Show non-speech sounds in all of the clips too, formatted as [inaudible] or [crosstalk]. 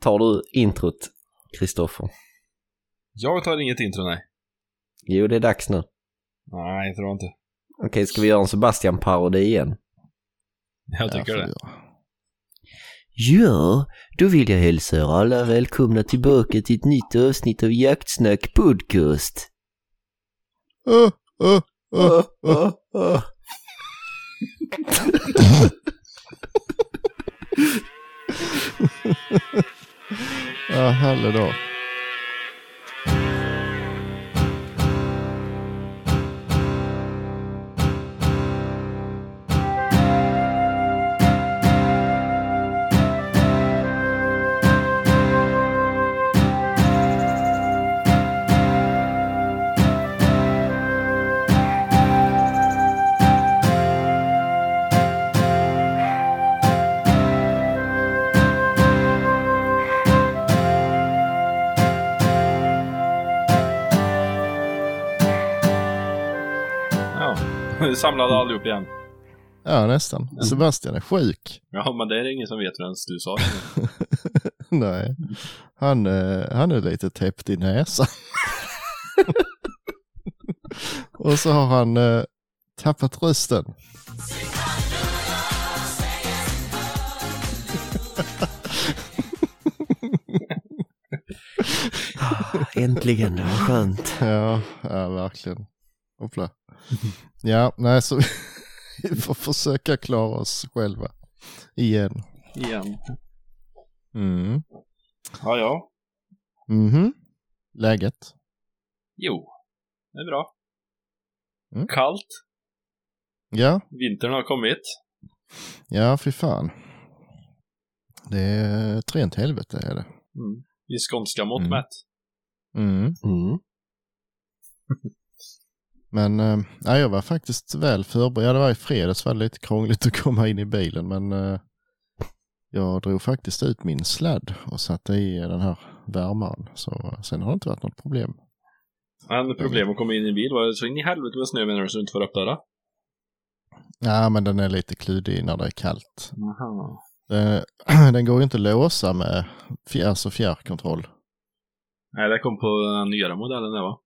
tar du introt, Kristoffer? Jag tar inget intro, nej. Jo, det är dags nu. Nej, jag tror inte. Okej, ska vi göra en Sebastian-parodi igen? Jag tycker det. Ja, då vill jag hälsa er alla välkomna tillbaka till ett nytt avsnitt av Jaktsnack podcast. Uh, uh, uh, uh. uh. Ja, härlig då. Samlade allihop igen. Ja, nästan. Sebastian är sjuk. Ja, men det är det ingen som vet förrän du sa det. [laughs] Nej, han, eh, han är lite täppt i näsan. [laughs] Och så har han eh, tappat rösten. Äntligen, det var skönt. Ja, ja verkligen. Hoppla. [laughs] Ja, nej så [laughs] vi får försöka klara oss själva. Igen. Igen. Mm. Ja, ja. Mhm. Läget? Jo, det är bra. Mm. Kallt. Ja, Vintern har kommit. ja fy fan. Det är ett rent helvete är det. Mm. I skånska mått Mm. mätt. Mm. Mm. Men ja, jag var faktiskt väl förberedd. Ja, det var i fredags var det lite krångligt att komma in i bilen men äh, jag drog faktiskt ut min sladd och satte i den här värmaren. Så sen har det inte varit något problem. Men problem att komma in i en bil var det så in i helvete med snö menar du så du inte får upp dörrar? Ja, men den är lite kluddig när det är kallt. Aha. Den, [clears throat] den går ju inte att låsa med fjär, alltså fjärrkontroll. Nej, det kom på den nyare modellen där va?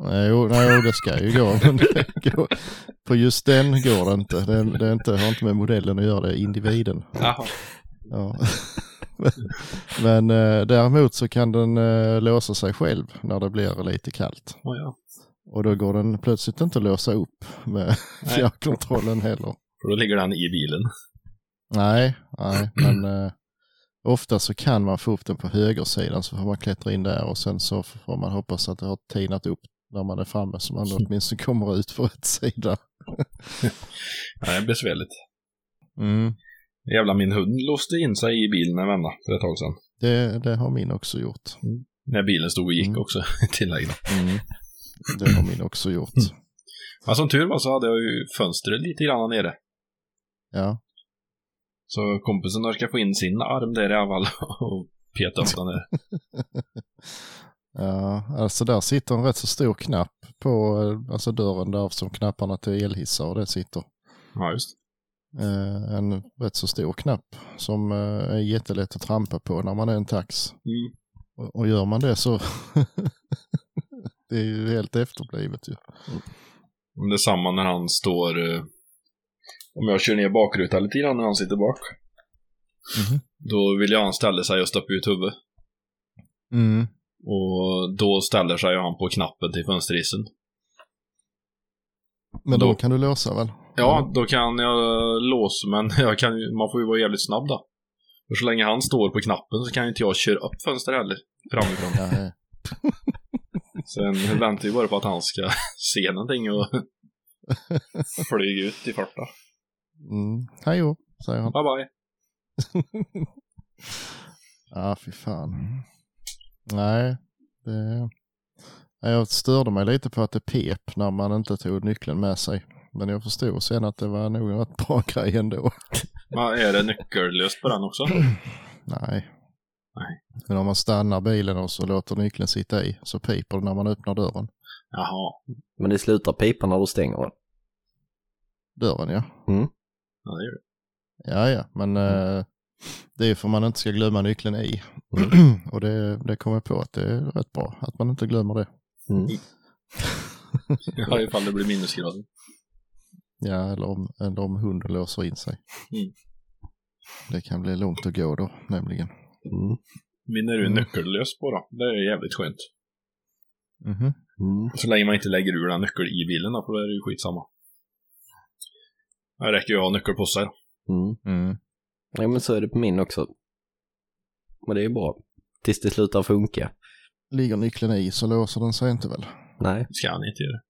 Nej, Jo, nej, det ska ju gå. [laughs] Men det går, på just den går det inte. Den, det är inte, har inte med modellen att göra, det är individen. Jaha. Ja. [laughs] Men eh, däremot så kan den eh, låsa sig själv när det blir lite kallt. Oh, ja. Och då går den plötsligt inte att låsa upp med fjärrkontrollen heller. För då ligger den i bilen. Nej, nej, men eh, ofta så kan man få upp den på högersidan så får man klättra in där och sen så får man hoppas att det har tinat upp när man är framme så man åtminstone kommer ut på rätt sida. [laughs] Ja, det är besvärligt. Mm. Jävla min hund låste in sig i bilen en vända för ett tag sedan. Det, det har min också gjort. När bilen stod och gick Mm. också, [laughs] tillägg. Mm. Det har min också gjort. Men som tur var så hade jag ju fönstret lite grann nere. Ja, Så kompisen orkade få in sin arm där i alla fall [laughs] och peta upp den där. Ja, alltså där sitter en rätt så stor knapp på alltså dörren där som knapparna till elhissar och det sitter. Ja, just. Eh, en rätt så stor knapp som eh, är jättelätt att trampa på när man är en tax. Mm. Och, och gör man det så [laughs] det är ju helt efterblivet ju. Men Det är samma när han står... eh, Om jag kör ner bakrutan lite grann när han sitter bak. Mhm. Då vill jag han ställa sig och stoppa ut huvudet. Mm. Och då ställer sig han på knappen till fönsterhissen. Men Då- då kan du låsa väl? Ja, då kan jag låsa, men [laughs] jag kan, man får ju vara jävligt snabb då. För så länge han står på knappen så kan ju inte jag köra upp fönstret heller. Framifrån. [laughs] Sen väntar vi bara på att han ska [laughs] se någonting och flyga ut i farta. Mm. Hej då, säger han. Bye bye. Ja, fy fan. Nej, det... Jag störde mig lite på att det pep när man inte tog nyckeln med sig. Men jag förstod sen att det var nog en rätt bra [laughs] grej ändå. Men är det nyckellöst på den också? [clears throat] Nej. Nej. Men om man stannar bilen och så låter nyckeln sitta i så piper det när man öppnar dörren. Jaha. Men det slutar pipa när du stänger den. Dörren ja. Ja, det gör det. Ja, ja, men eh, Det är för man inte ska glömma nyckeln i. [clears throat] och det, det kommer jag på att det är rätt bra att man inte glömmer det. Mm. Ja, [laughs] ifall det blir minusgrader. Ja, eller om, eller om hunden låser in sig. Mm. Det kan bli långt att gå då, nämligen. Mm. Min är du Mm. nyckellös på då. Det är jävligt skönt. Mhm. Mm. Så länge man inte lägger ur den nyckeln i bilen då, för då är det ju skitsamma. Det räcker ju att ha nyckel på sig. då. Mm. Mm. Ja men så är det på min också. Men det är ju bra. Tills det slutar funka. Ligger nyckeln i så låser den sig inte väl? Nej. Det ska han inte göra.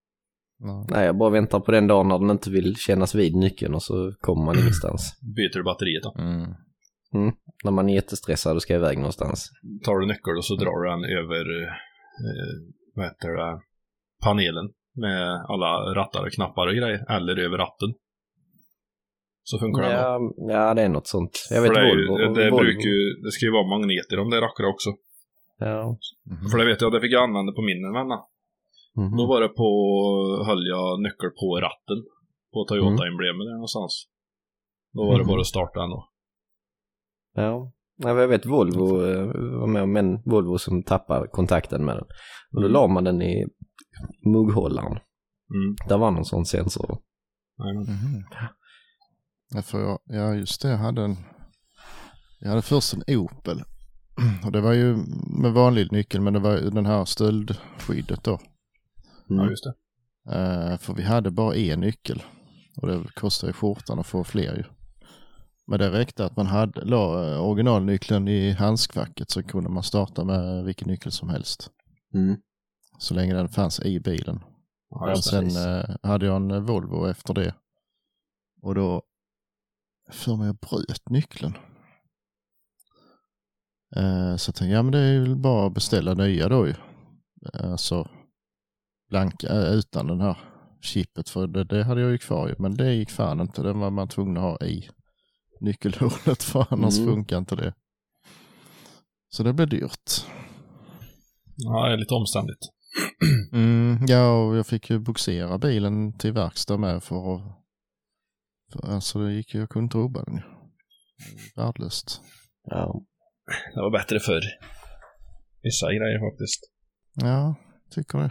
Nej. Nej, jag bara väntar på den dagen när den inte vill kännas vid nyckeln och så kommer man ingenstans. [clears throat] Byter du batteriet då. Mm. När man är jättestressad och ska iväg någonstans. Tar du nyckel och så drar du den över, eh, vad heter det, panelen med alla rattar och knappar och grejer. Eller över ratten. Så funkar då. Ja, ja, det är något sånt. Jag vet För det, Volvo. det, Volvo. brukar ju, det ska ju vara magneter om det rackare också. Ja. Mhm. För det vet jag, det fick jag använda på min vänna. Mhm. Då var det på, höll jag nyckel på ratten. På Toyota-emblemet där någonstans. Då var det Mhm. bara att starta den då. Ja. Ja, jag vet Volvo eh, var med om en Volvo som tappar kontakten med den. Och då la man den i mugghållaren. Mm. Där var någon sån sensor. Jajamän. Ja, för jag, ja, just det. Jag hade en... Jag hade först en Opel. [clears throat] Och det var ju med vanlig nyckel, men det var ju den här stöldskyddet då. Mm. Ja, just det. Eh, för vi hade bara en nyckel. Och det kostade ju skjortan att få fler ju. Men det räckte att man hade, la eh, originalnyckeln i handskfacket så kunde man starta med vilken nyckel som helst. Mm. Så länge den fanns i bilen. Ja, sen eh, hade jag en Volvo efter det. Och då för mig jag bröt nyckeln. Eh, så jag tänkte, ja men det är väl bara att beställa nya då ju. Alltså blanka, eh, utan den här chippet för det, det hade jag ju kvar ju. Men det gick fan inte, den var man tvungen att ha i nyckelhålet för annars Mm. funkar inte det. Så det blev dyrt. Ja, det är lite omständigt. [clears throat] Mm, ja, och jag fick ju boxera bilen till verkstad med för att... För, alltså det gick jag kunde inte rubba den ju. Värdelöst. Ja. Det var bättre förr. Vissa grejer faktiskt. Ja, tycker det.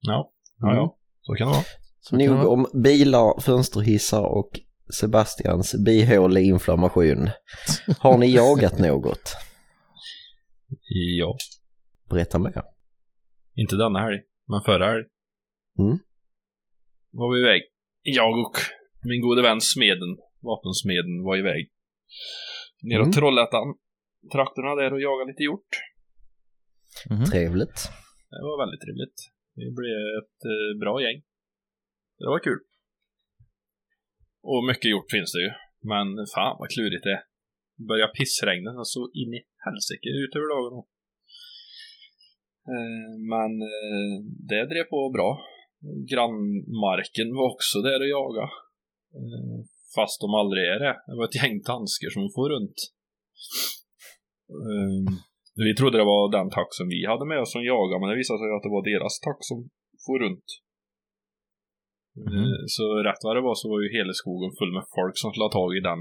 Ja, ja, ja. Så kan det vara. Så Nog vara. om bilar, fönsterhissar och Sebastians bihåleinflammation. Har ni jagat något? Ja. Berätta mer. Inte denna helg, men förra helg. Mm. Var vi iväg. Jag och min gode vän Smeden, vapensmeden, var iväg. Neråt Mm. Trollhättan. Trakterna där och jagade lite hjort. Mhm. Trevligt. Det var väldigt trevligt. Vi blev ett eh, bra gäng. Det var kul. Och mycket hjort finns det ju. Men fan vad klurigt det är. Börjar pissregna så in i helsike ut över dagen. Eh, men eh, det drev på bra. Grannmarken var också där och jaga. Eh, fast de aldrig är det. Det var ett gäng danskar som får runt. Eh, vi trodde det var den tax som vi hade med oss som jagade, men det visade sig att det var deras tax som for runt. Eh, Så rätt vad det var så var ju hela skogen full med folk som skulle ha tag i den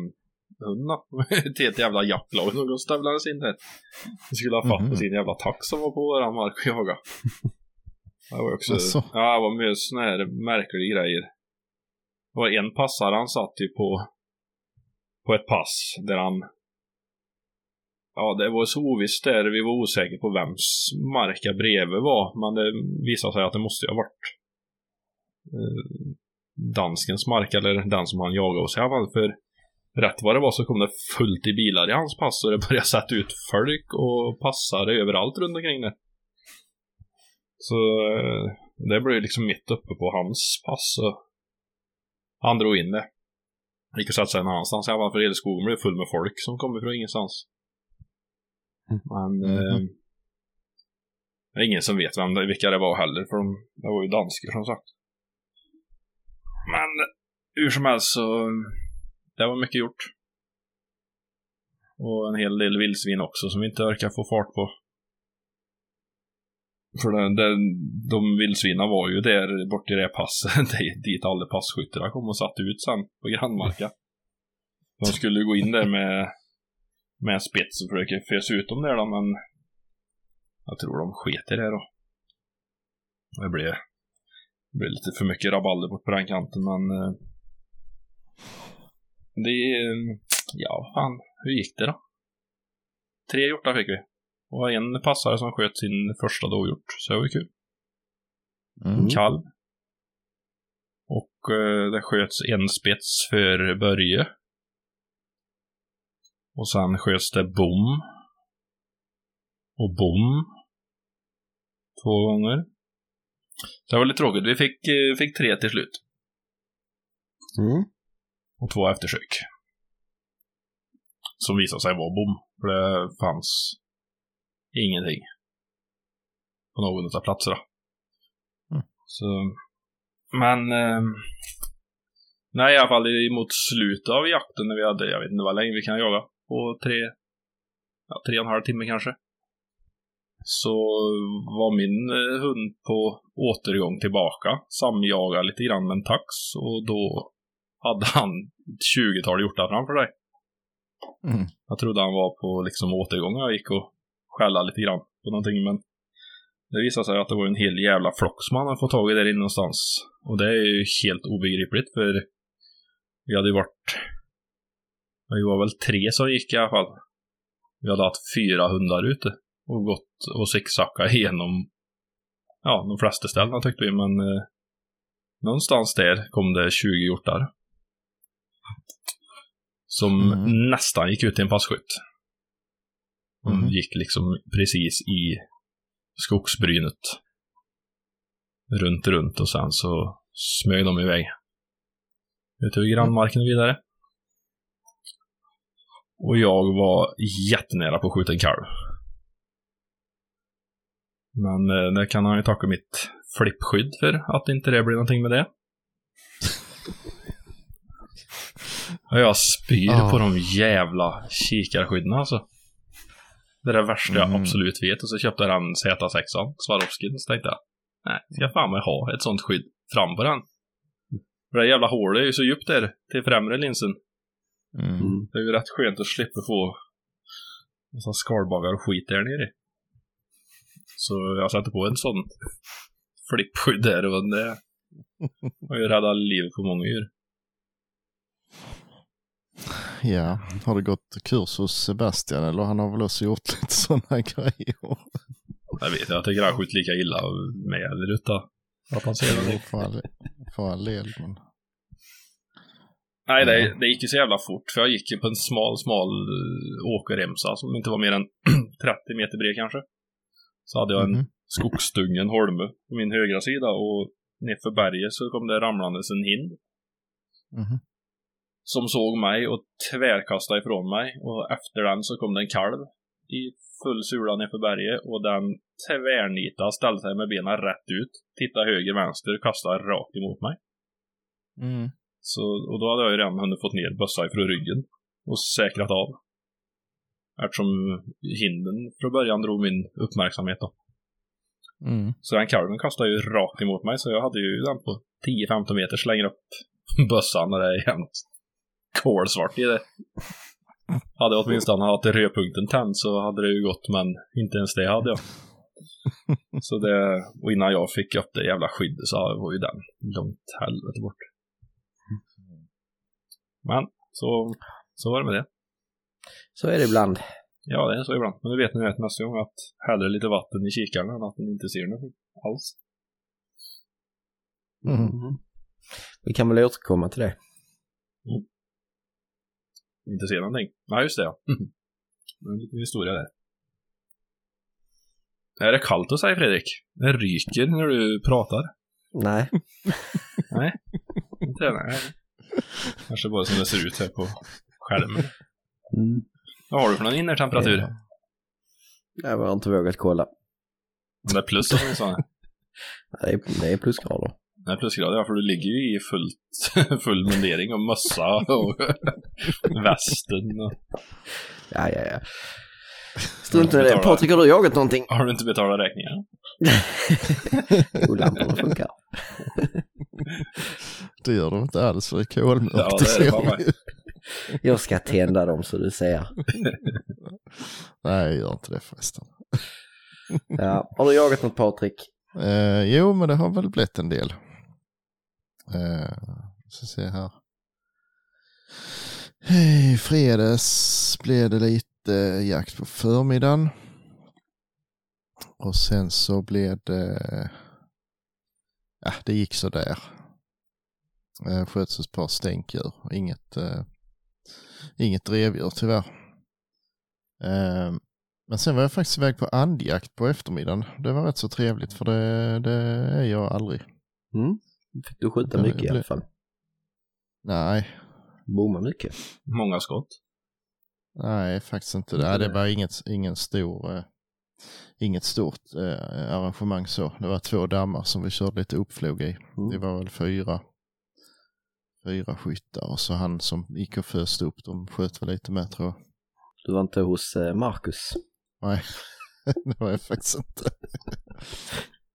hunden. då. [laughs] Ett jävla jaktlag som stövlades in där. Vi skulle ha fatt på Mhm. sin jävla tax som var på våran mark och jaga. [laughs] Det var också, Jaså? ja det var mycket såna här märkliga grejer. Det var en passare, han satt ju på, på ett pass där han Ja, det var så ovisst där. Vi var osäkra på vems marka bredvid var, men det visade sig att det måste ju ha varit eh, danskens mark, eller den som han jagade oss i alla fall. För rätt vad det var så kom det fullt i bilar i hans pass och det började sätta ut folk och passare överallt runt omkring det. Så eh, det blev liksom mitt uppe på hans pass och han drog in det. Gick och satte sig någon annanstans i alla fall för hela skogen blev full med folk som kom ifrån ingenstans. Men eh, Mhm. det är ingen som vet vem det, vilka det var heller, för de, det var ju danskar som sagt. Men hur som helst så, det var mycket gjort. Och en hel del vildsvin också som vi inte orkar få fart på. För det, det, de vildsvinen var ju där bort i det passet, [laughs] dit- alla passkyttarna kom och satte ut sen på grannmarka. De skulle gå in där med med spets och försöka fösa ut dem där då, men jag tror de sket i det då. Det blev, det blev lite för mycket rabalder bort på den kanten, men eh, det, ja fan, hur gick det då? Tre hjortar fick vi. Och en passare som sköt sin första dovhjort, så det var ju kul. Mm. Kalv. Och eh, det sköts en spets för Börje. Och sen sköts det bom. Och bom. Två gånger. Det var lite tråkigt. Vi fick, eh, fick tre till slut. Mm. Och två eftersök. Som visade sig vara bom. För det fanns ingenting. På någon av platserna. Mm. Så, men... Eh, nej, i alla fall mot slutet av jakten när vi hade, jag vet inte vad länge vi kan jaga. På tre, ja, tre och en halv timme kanske. Så var min eh, hund på återgång tillbaka. Samjagade lite grann med en tax och då hade han ett tjugotal hjortar framför sig. Mm. Jag trodde han var på liksom återgång. Jag gick och skällde lite grann på någonting, men det visade sig att det var en hel jävla flock som han hade fått tag i där inne någonstans. Och det är ju helt obegripligt, för vi hade ju varit... Vi var väl tre som gick i alla fall. Vi hade haft fyra hundar ute och gått och zigzackat igenom ja, de flesta ställena tyckte vi, men eh, någonstans där kom det 20 hjortar. Som Mm. nästan gick ut till en passkytt. De Mhm. gick liksom precis i skogsbrynet. Runt, runt och sen så smög de iväg. Ut över grannmarken och vidare. Och jag var jättenära på att skjuta en kalv. Men eh, det kan han ju tacka mitt flippskydd för, att inte det blir någonting med det. [laughs] Och jag spyr Ah. på de jävla kikarskydden alltså. Det är det värsta jag Mm. absolut vet. Och så köpte den Z6an, Swarovskin, så tänkte jag, nej, ska fan med ha ett sånt skydd fram på den. För det jävla hålet är ju så djupt där, till främre linsen. Mm. Mm. Det är ju rätt skönt att slippa få massa skalbaggar och skit där nere. Så jag satte på en sån flippskydd där och det har ju räddat livet på många djur. Ja, har du gått kurs hos Sebastian eller han har väl också gjort [laughs] lite sådana grejer? Jag vet, jag tycker han skjuter lika illa med eller utan att han ser det. För all, för all del. Men... Nej, det, det gick ju så jävla fort, för jag gick ju på en smal, smal eh, åkerremsa som inte var mer än [clears throat] 30 meter bred kanske. Så hade jag en Mhm. skogsstungen holme på min högra sida och nerför berget så kom det ramlandes en hind Mhm. Som såg mig och tvärkastade ifrån mig och efter den så kom det en kalv i full sula nerför berget och den tvärnita ställde sig med benen rätt ut, tittade höger, vänster, kastade rakt emot mig. Mm. Så, och då hade jag ju redan hunnit fått ner bössa ifrån ryggen och säkrat av. Eftersom hinden från början drog min uppmärksamhet då. Mm. Så den kalven kastade ju rakt emot mig så jag hade ju den på 10-15 meter slänger upp [laughs] bössan när det är jämnt kolsvart i det. Hade jag åtminstone haft rödpunkten tänd så hade det ju gått men inte ens det hade jag. [laughs] Så det, och innan jag fick upp det jävla skyddet så var ju den långt helvete bort. Men så, så var det med det. Så är det ibland. Ja, det är så ibland. Men det vet ni rätt nästa gång att hellre lite vatten i kikaren än att den inte ser något alls. Mm. Mm. Vi kan väl återkomma till det. Inte ser någonting. Nej, just det ja. Det är en liten historia där. Är det kallt hos dig Fredrik? Det ryker när du pratar. Nej. [laughs] Nej, inte det. Nej. Kanske bara som det ser ut här på skärmen. Mm. Vad har du för någon innertemperatur? Ja. Jag har inte vågat kolla. Det är plus åtminstone. Det är, det är plusgrader. Nej, plusgrader, ja, för du ligger ju i fullt, [laughs] full mundering och mössa och [laughs] västen. Och... Ja, ja, ja. Strunt i det. Patrik, har du jagat någonting? Har du inte betalat räkningar? [laughs] Jo, lamporna funkar. Det gör de inte alls, för det är kolmörkt. Ja, det är det. Jag ska tända dem så du ser. Nej, gör inte det förresten. Ja. Har du jagat något Patrik? Eh, jo, men det har väl blivit en del. Eh, så se här. I fredags blev det lite jakt på förmiddagen. Och sen så blev det, ja det gick så där. Eh, sköts ett par stänkdjur, inget, eh, inget drevdjur tyvärr. Eh, men sen var jag faktiskt iväg på andjakt på eftermiddagen. Det var rätt så trevligt för det, det är jag aldrig. Mm. Fick du skjuta Ja, mycket i det alla fall? Nej, Bomma mycket? Många skott. nej faktiskt inte. Det det. var inget, ingen stor, eh, inget stort eh, arrangemang så. Det var två dammar som vi körde lite uppflog i. Mm. Det var väl fyra, fyra skyttar och så han som gick och föste upp de sköt väl lite med tror jag. Du var inte hos eh, Marcus? Nej, [laughs] det var jag faktiskt inte.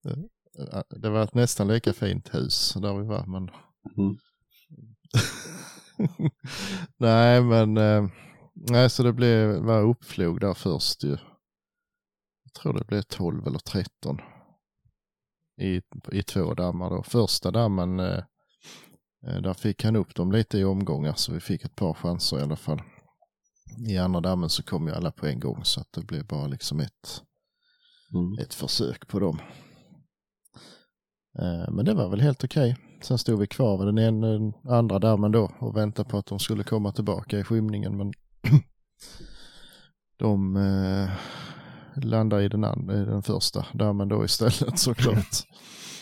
[laughs] Det- Det var ett nästan lika fint hus där vi var men Mm. [laughs] nej men eh, nej så det blev, var uppflog där först ju. Jag tror det blev 12 eller 13 i, i två dammar då. Första dammen eh, eh, där fick han upp dem lite i omgångar så vi fick ett par chanser i alla fall. I andra dammen så kom ju alla på en gång så att det blev bara liksom ett, Mm. ett försök på dem. Eh, Men det var väl helt okej. Sen stod vi kvar vid den, en, den andra dammen då och väntade på att de skulle komma tillbaka i skymningen men [clears throat] de eh, landade i den, andra, i den första dammen då istället såklart.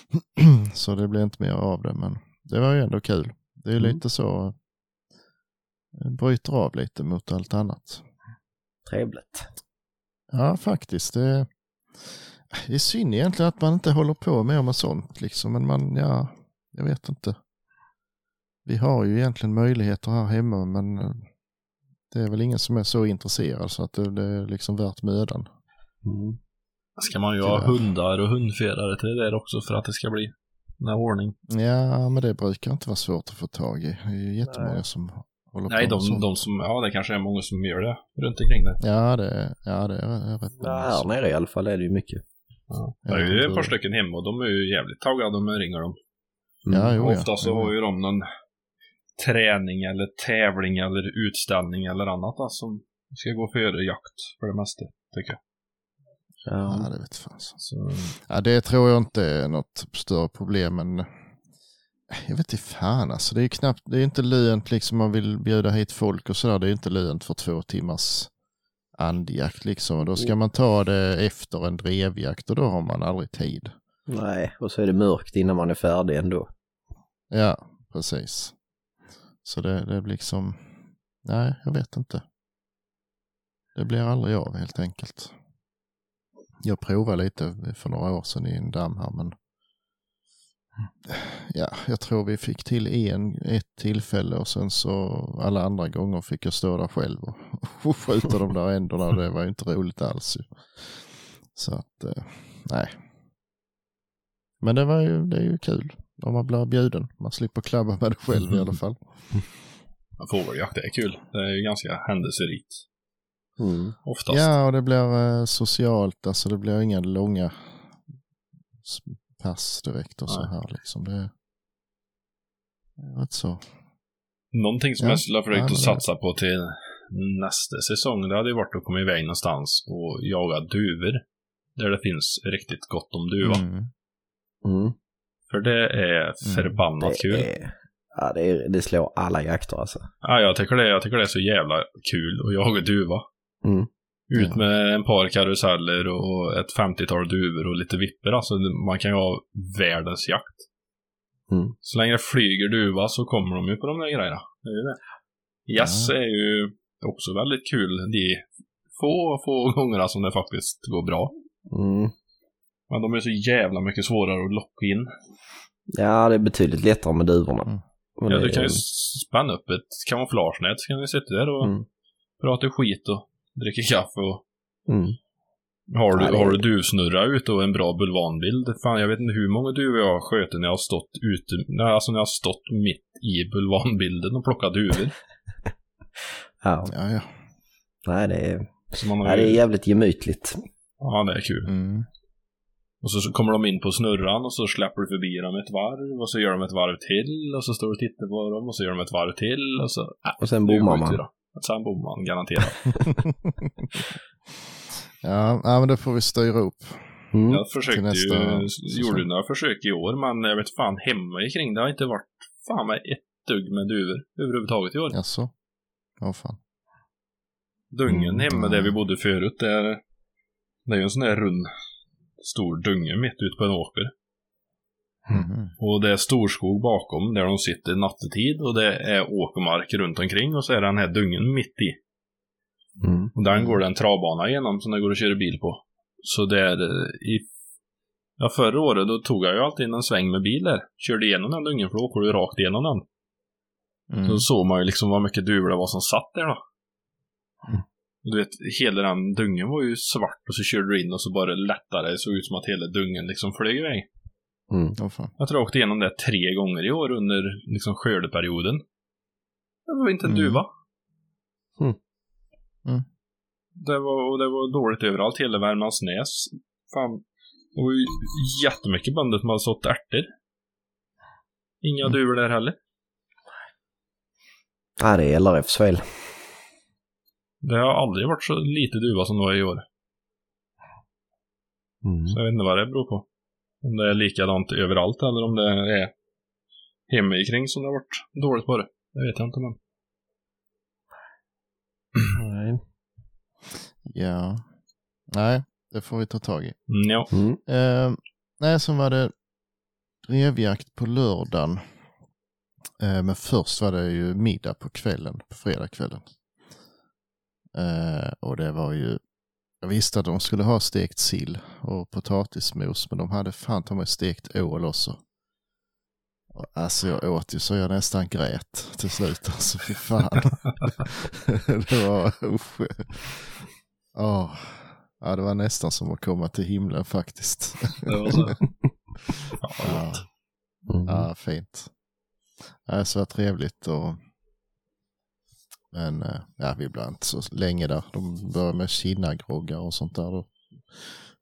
[clears throat] så det blev inte mer av det men det var ju ändå kul. Det är Mm. lite så, eh, bryter av lite mot allt annat. Trevligt. Ja, faktiskt. Det, det är synd egentligen att man inte håller på med sånt liksom. Men man, ja, jag vet inte. Vi har ju egentligen möjligheter här hemma men eh, det är väl ingen som är så intresserad så att det, det är liksom värt mödan. Mm. Ska man ju ha Tyvärr. hundar och hundförare till det där också för att det ska bli en ordning. Ja, men det brukar inte vara svårt att få tag i. Det är ju jättemånga Nej. som håller Nej, på med de, sånt. de som, ja det kanske är många som gör det runt omkring det. Ja, det, är- ja, det är, är rätt Ja, här nere i alla fall är det ju mycket. Ja. Ja, det är ju jag ett par stycken hemma och de är ju jävligt taggade om man ringer dem. Mm. Ja, jo, ja. Ofta så har ju de någon träning eller tävling eller utställning eller annat då, som ska gå före jakt för det mesta, tycker jag. Ja, Ja. det vet fan. Så, Ja, det tror jag inte är något större problem, men jag vet inte fan alltså. Det är ju knappt, det är inte lönt liksom man vill bjuda hit folk och sådär. Det är inte lönt för två timmars andjakt liksom. Och då ska man ta det efter en drevjakt och då har man aldrig tid. Nej, och så är det mörkt innan man är färdig ändå. Ja, precis. Så det, det blir liksom, nej, jag vet inte. Det blir aldrig av helt enkelt. Jag provade lite för några år sedan i en damm här, men ja, jag tror vi fick till en, ett tillfälle och sen så alla andra gånger fick jag stå där själv och, och skjuta de där änderna. Det var ju inte roligt alls. Så att, eh, nej. Men det var ju, det är ju kul om man blir bjuden. Man slipper klabba med det själv i alla fall. ja, fågeljakt är kul. Det är ju ganska händelserikt. Mm. Oftast. Ja, och det blir eh, socialt, alltså det blir inga långa pass direkt och så Nej. här liksom. Det är rätt så. Någonting som Ja. jag skulle ha försökt att satsa på till nästa säsong, det hade ju varit att komma iväg någonstans och jaga duvor. Där det finns riktigt gott om duva. Mm. Mm. För det är förbannat Det kul. är, ja, det, är, det slår alla jakter alltså. Ja, jag tycker, det, jag tycker det är så jävla kul att jaga duva. Mm. Ut Ja. med en par karuseller och ett 50-tal duvor och lite vipper. Alltså, man kan ju ha världens jakt. Mm. Så länge det flyger duva så kommer de ju på de där grejerna. Det är ju det. Gäss Ja. är ju också väldigt kul. De få, få gångerna som det faktiskt går bra. Mm. Men de är så jävla mycket svårare att locka in. Ja, det är betydligt lättare med duvorna. Mm. Ja, du kan ju spänna upp ett kamouflagenät så kan vi sitta där och Mm. prata skit och dricka kaffe och Mm. Har du, det- har du duvsnurra ute och en bra bulvanbild? Fan, jag vet inte hur många duvor jag har skjutit när jag har stått ute, nej, alltså när jag har stått mitt i bulvanbilden och plockat duvor. [laughs] Ja, Ja, ja. nej det är, Så man har nej, det ju... är jävligt gemytligt. Ja, det är kul. Mm. Och så kommer de in på snurran och så släpper du förbi dem ett varv och så gör de ett varv till och så står du och tittar på dem och så gör de ett varv till och så... Äh, Och sen bommar man. då. Sen bommar man, garanterat. [laughs] ja, ja, men det får vi styra upp. Mm. Jag försökte nästa ju, säsong. gjorde några försök i år men jag vet fan hemma i kring det har inte varit fan med ett dugg med duvor överhuvudtaget i år. Jaså? Åh fan. Dungen Mm, hemma ja. där vi bodde förut, det är, det är ju en sån där rund stor dunge mitt ute på en åker. Mhm. Och det är storskog bakom där de sitter nattetid och det är åkermark runt omkring och så är den här dungen mitt i. Mm. Och den går det en travbana igenom som det går att köra bil på. Så det är eh, i... Ja, förra året då tog jag ju alltid en sväng med bil där. Körde igenom den dungen för då åker du rakt igenom den. Mm. Så såg man ju liksom vad mycket duvor det var som satt där då. Mm. Du vet, hela den dungen var ju svart och så körde du in och så bara lättare. Det såg ut som att hela dungen liksom flög iväg. Mm. Fan. Jag tror jag åkte igenom det tre gånger i år under liksom skördeperioden. Det var inte en Mm. duva. Mm. Mm. Det, var, och det var dåligt överallt, hela Värmlandsnäs. Fan, det var ju jättemycket bönder som hade sått ärtor. Inga Mm. duvor där heller. Nej, det är LRFs fel. Det har aldrig varit så lite duva som det var i år. Mm. Så jag vet inte vad det beror på. Om det är likadant överallt eller om det är hemma kring som det har varit dåligt på det. Det vet jag inte men. Nej. Ja. Nej, det får vi ta tag i. Mm, ja. Mm. Eh, nej, sen var det drevjakt på lördagen. Eh, men först var det ju middag på kvällen, på fredagskvällen. Eh, och det var ju, jag visste att de skulle ha stekt sill och potatismos, men de hade fan ta mig stekt ål också. Och Alltså jag åt ju så jag nästan grät till slut. Alltså fy fan. [laughs] det var, usch. Åh. Ja, det var nästan som att komma till himlen faktiskt. Det var så. [laughs] Ja, Ja, Mm. ja fint. Ja, så var trevligt och men eh, ja, vi blev inte så länge där. De började med kinnagroggar och sånt där. Då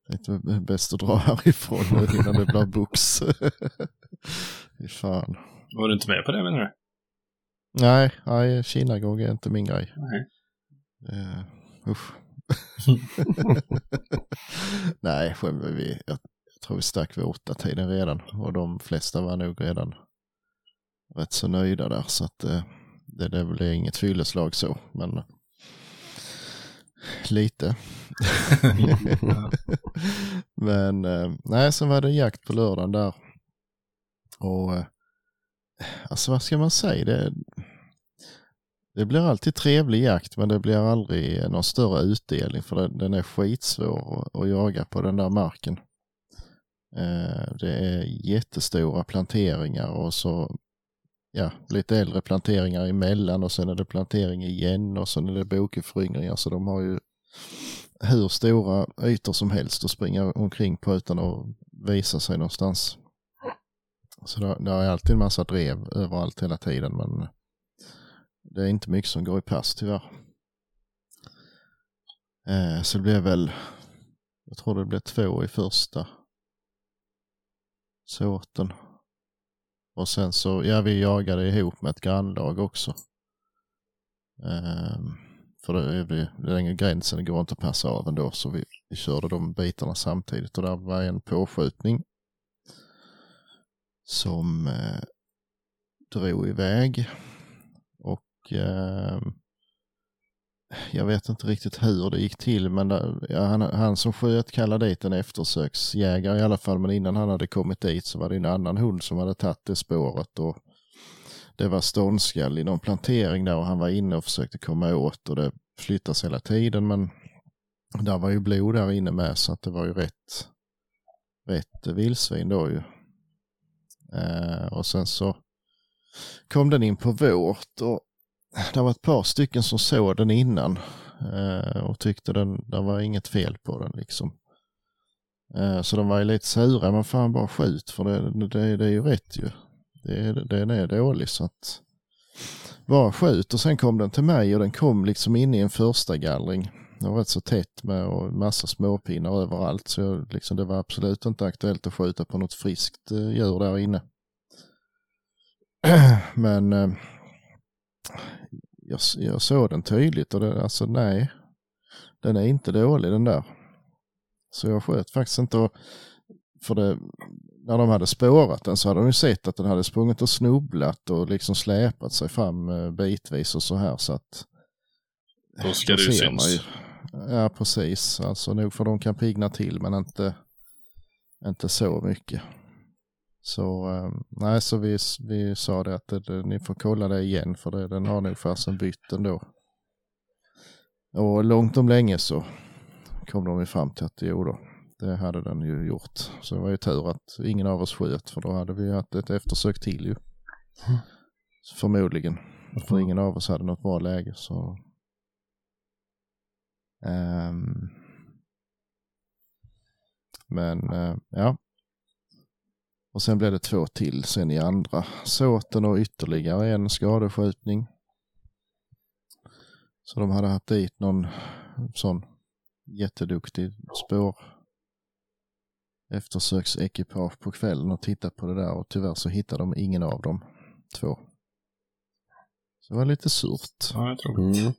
tänkte jag bäst att dra [laughs] härifrån nu innan det blir box. [laughs] Fy fan. Var du inte med på det menar du? Nej, nej kinagrogg är inte min grej. Nej. Uh, usch. [laughs] Nej, vi. Jag, tror vi stack vid åtta tiden redan och de flesta var nog redan rätt så nöjda där så att eh, det, det blev inget fylleslag så, men lite. [laughs] men eh, nej, sen var det jakt på lördagen där och eh, alltså vad ska man säga? Det, det blir alltid trevlig jakt men det blir aldrig någon större utdelning för den, den är skitsvår att, att jaga på den där marken. Eh, det är jättestora planteringar och så ja, lite äldre planteringar emellan och sen är det plantering igen och sen är det bokeföryngringar så de har ju hur stora ytor som helst att springa omkring på utan att visa sig någonstans. Så det, det är alltid en massa drev överallt hela tiden men det är inte mycket som går i pass tyvärr. Eh, så det blev väl, jag tror det blev två i första såten. Och sen så, ja vi jagade ihop med ett grannlag också. Eh, för det är det- den gränsen det går inte att passa av ändå så vi, vi körde de bitarna samtidigt och där var en påskjutning som eh, drog iväg och eh, jag vet inte riktigt hur det gick till men där, ja, han, han som sköt kallade dit en eftersöksjägare i alla fall men innan han hade kommit dit så var det en annan hund som hade tagit det spåret och det var ståndskall i någon plantering där och han var inne och försökte komma åt och det flyttas hela tiden men där var ju blod där inne med så att det var ju rätt, rätt vildsvin då ju. Eh, och sen så kom den in på vårt och det var ett par stycken som såg den innan eh, och tyckte den, det var inget fel på den liksom. Eh, så de var ju lite sura, men fan bara skjut för det, det, det är ju rätt ju. Det, den är dålig så att bara skjut och sen kom den till mig och den kom liksom in i en första gallring. Det var rätt så tätt med och massa småpinnar överallt så jag, liksom, det var absolut inte aktuellt att skjuta på något friskt eh, djur där inne. [clears throat] Men eh, jag, jag såg den tydligt och det, alltså nej, den är inte dålig den där. Så jag sköt faktiskt inte och för det, när de hade spårat den så hade de ju sett att den hade sprungit och snubblat och liksom släpat sig fram eh, bitvis och så här så att Då ska det ju syns. Ja, precis. Alltså nog för de kan pigna till men inte, inte så mycket. Så eh, nej, så vi, vi sa det att det, ni får kolla det igen för det, den har nog fasen bytt ändå. Och långt om länge så kom de ju fram till att jo då, det hade den ju gjort. Så det var ju tur att ingen av oss sköt för då hade vi haft ett eftersök till ju. Förmodligen. För ingen av oss hade något bra läge så. Ehm. men eh, ja. Och sen blev det två till sen i andra såten och ytterligare en skadeskjutning. Så de hade haft dit någon sån jätteduktig spår eftersöksekipage på kvällen och tittat på det där och tyvärr så hittade de ingen av dem två. Så det var lite surt. Ja, jag tror Mm.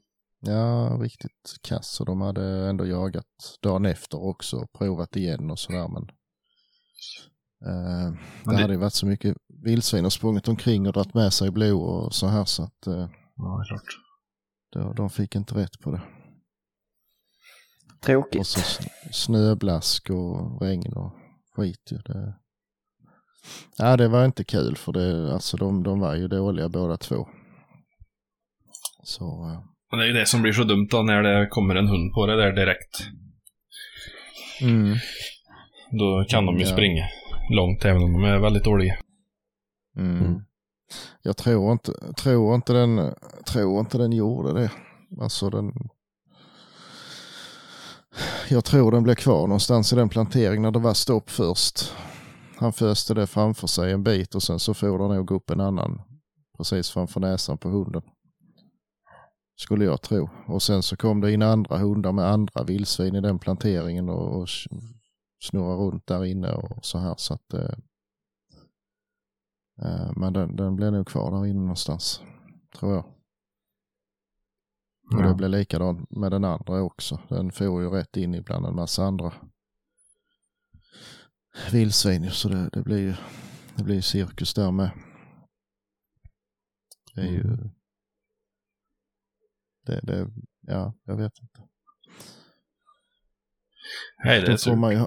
Ja, riktigt kass och de hade ändå jagat dagen efter också och provat igen och sådär men eh, det, det- hade ju varit så mycket vildsvin och sprungit omkring och dragit med sig blod och så här så att eh, Ja, klart. då, de fick inte rätt på det. Och Tråkigt. så s- snöblask och regn och skit. Det... Ja, det var inte kul för det, alltså de, de var ju dåliga båda två. Så, eh, Men det är ju det som blir så dumt då när det kommer en hund på det där direkt. mm, Då kan de ju Ja. springa långt även om de är väldigt dåliga. mm. Mm. Jag tror inte, tror inte den, tror inte den gjorde det. Alltså den, jag tror den blev kvar någonstans i den planteringen när det var stopp först. Han föste det framför sig en bit och sen så får det nog upp en annan precis framför näsan på hunden. Skulle jag tro. Och sen så kom det in andra hundar med andra vildsvin i den planteringen och, och snurra runt där inne och så här. Så att, eh, eh, men den, den blev nog kvar där inne någonstans, tror jag. Och det blev likadant med den andra också. Den får ju rätt in ibland en massa andra vildsvin så det, det blir ju det blir cirkus där med. Det är ju det, det, ja, jag vet inte. Nej, det Då får man, ju,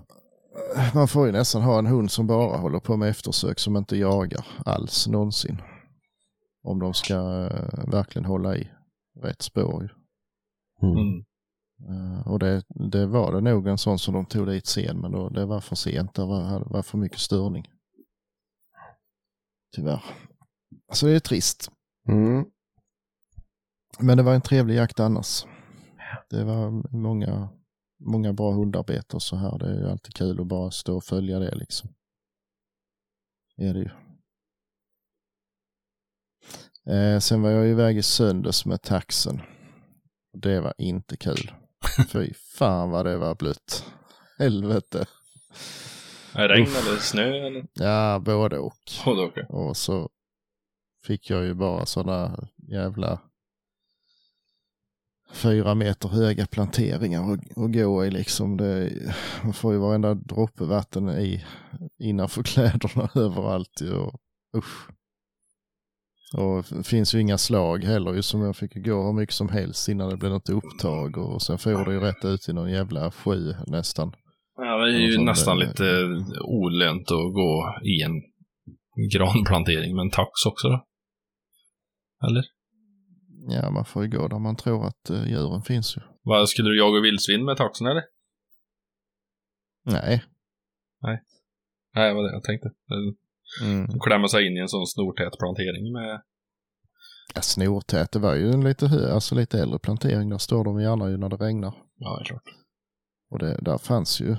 man får ju nästan ha en hund som bara håller på med eftersök som inte jagar alls någonsin. Om de ska eh, verkligen hålla i rätt spår. Mm. Mm. Eh, och det, det var det nog en sån som de tog dit sen men då, det var för sent. Det var, var för mycket störning. Tyvärr. Så det är trist. Mm. Men det var en trevlig jakt annars. Det var många, många bra hundarbete och så här. Det är ju alltid kul att bara stå och följa det liksom. Är det ju. Eh, sen var jag iväg i söndags med taxen. Det var inte kul. [laughs] Fy fan vad det var blött. Helvete. Regn eller snö eller? Ja, både och. Både och. Och så fick jag ju bara sådana jävla fyra meter höga planteringar att gå i liksom. Det, man får ju varenda droppe vatten i innanför [laughs] kläderna överallt. Och, usch. Och det finns ju inga slag heller ju som jag fick gå hur mycket som helst innan det blev något upptag och sen får det ju rätt ut i någon jävla sjö nästan. Ja, det är ju Och nästan det- lite olönt att gå i en granplantering med en tax också då. Eller? Ja, man får ju gå där man tror att uh, djuren finns ju. Vad, skulle du jaga vildsvin med taxen eller? Nej. Nej, det var det jag tänkte. Mm. Klämma sig in i en sån snortät plantering med... Ja, snortät, det var ju en lite, hö- alltså lite äldre plantering. Där står de gärna ju när det regnar. Ja, det är klart. Och det, där fanns ju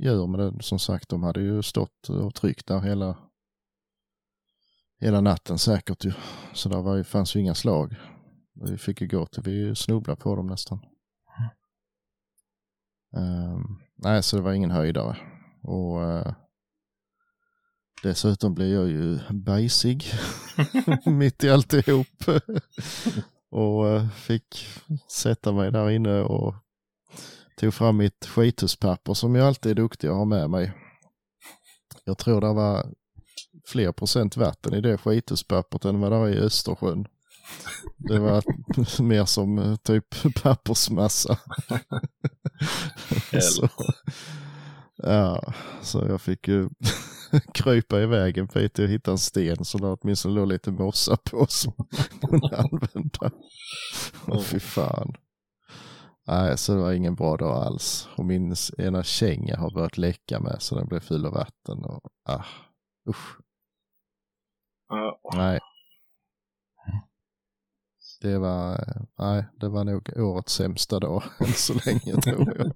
djur, men det, som sagt, de hade ju stått och tryckt där hela, hela natten säkert ju. Så där var ju, fanns ju inga slag. Vi fick ju gå till vi snubblade på dem nästan. Um, nej, så det var ingen höjdare. Och uh, dessutom blev jag ju bajsig [laughs] mitt i alltihop. och uh, fick sätta mig där inne och tog fram mitt skithuspapper som jag alltid är duktig att ha med mig. Jag tror det var fler procent vatten i det skithuspappret än vad det var i Östersjön. Det var [laughs] mer som eh, typ [laughs] pappersmassa. så, ja, så jag fick ju [laughs] krypa iväg en bit och hitta en sten så det åtminstone låg lite mossa på som kunde använda. Oh, fy fan. Nej, så det var ingen bra dag alls. Och min ena känga har börjat läcka med så den blev full av vatten. Och, ah, usch. Uh. Nej. Det var, nej, det var nog årets sämsta dag [laughs] än så länge tror jag.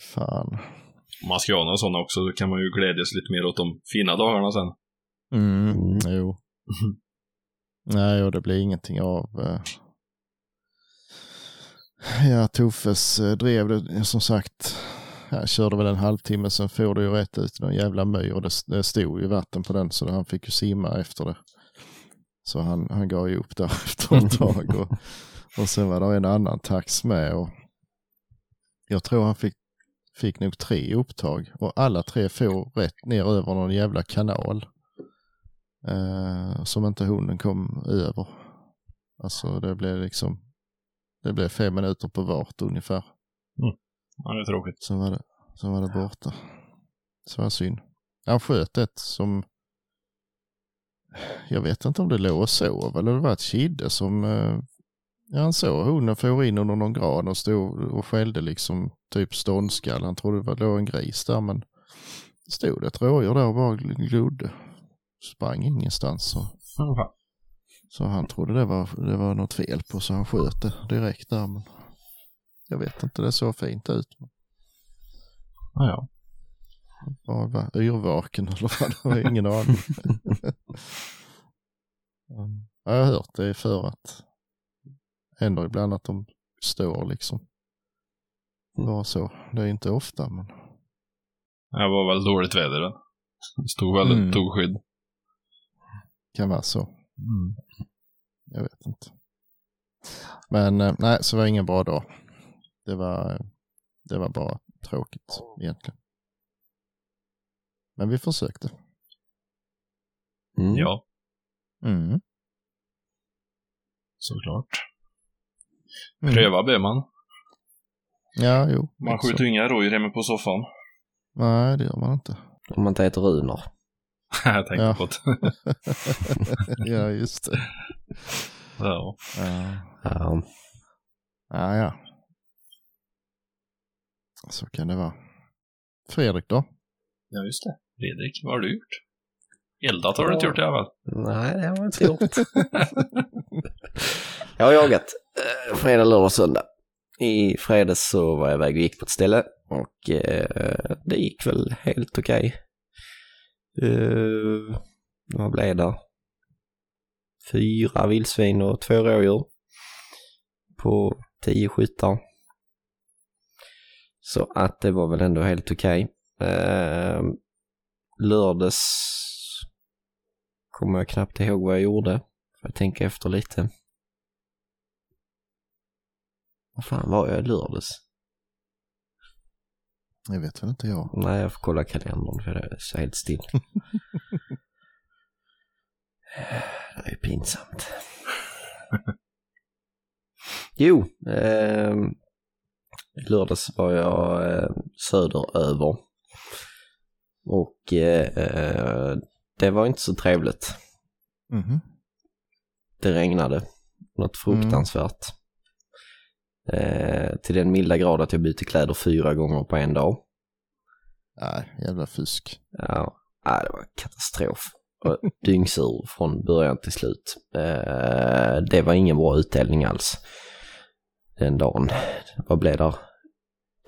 Fan. Om man ska ha några sådana också så kan man ju glädjas lite mer åt de fina dagarna sen. Mm, jo. [laughs] nej, och det blir ingenting av. Eh... Ja, Toffes eh, drev det som sagt. Jag körde väl en halvtimme, sen får det ju rätt ut någon jävla myr och det, det stod ju vatten på den så han fick ju simma efter det. Så han, han gav ju upp där [laughs] efter ett tag. Och, och sen var det en annan tax med. Och jag tror han fick, fick nog tre upptag. Och alla tre får rätt ner över någon jävla kanal. Eh, som inte hunden kom över. Alltså det blev liksom, det blev fem minuter på vart ungefär. Mm. Ja, det är tråkigt. Så var det, så var det borta. Så var synd. Han sköt ett som jag vet inte om det låg och sov eller det var ett kidde som, eh, ja han såg hunden for in under någon gran och stod och skällde liksom typ ståndskall. Han trodde det låg en gris där men stod ett rådjur där och bara glodde. Sprang ingenstans. Så. Så han trodde det var, det var något fel på så han sköt det direkt där. Men jag vet inte, det såg fint ut. Ja, ja. Bara var yrvaken eller vad, det var ingen aning. [laughs] jag har hört det för att händer ibland att de står liksom. Bara så. Det är inte ofta men. Det var väl dåligt väder den. Stod väldigt, mm. tog skydd. Kan vara så. Mm. Jag vet inte. Men eh, nej, så var det ingen bra dag. Det var, det var bara tråkigt egentligen. Men vi försökte. Mm. Ja. Mm. Såklart. Mm. Pröva bör man. Ja, jo. Man skjuter inga rådjur hemma på soffan. Nej, det gör man inte. Om man inte heter Runar. [laughs] Jag tänkte ja. på det. [laughs] ja, just det. Ja. Ja. ja, ja. Så kan det vara. Fredrik då? Ja, just det. Fredrik, vad har du gjort? Eldat har du inte gjort i alla fall? Nej, det har jag inte gjort. [laughs] jag har jagat eh, fredag, lördag, söndag. I fredags så var jag iväg och gick på ett ställe och eh, det gick väl helt okej. Okay. Uh, vad blev det? Fyra vildsvin och två rådjur på tio skyttar. Så att det var väl ändå helt okej. Okay. Uh, lördags kommer jag knappt ihåg vad jag gjorde. Får jag tänka efter lite. Vad fan var jag i lördags? Jag vet väl inte jag. Nej, jag får kolla kalendern för det är så helt still. [laughs] det är ju pinsamt. jo, eh, lördags var jag eh, söderöver och eh, det var inte så trevligt. Mm. Det regnade något fruktansvärt. Mm. Eh, till den milda grad att jag bytte kläder fyra gånger på en dag. Nej, jävla fusk. Ja, nej, det var katastrof. [laughs] Dyngsur från början till slut. Eh, det var ingen bra utdelning alls den dagen. Vad blev det?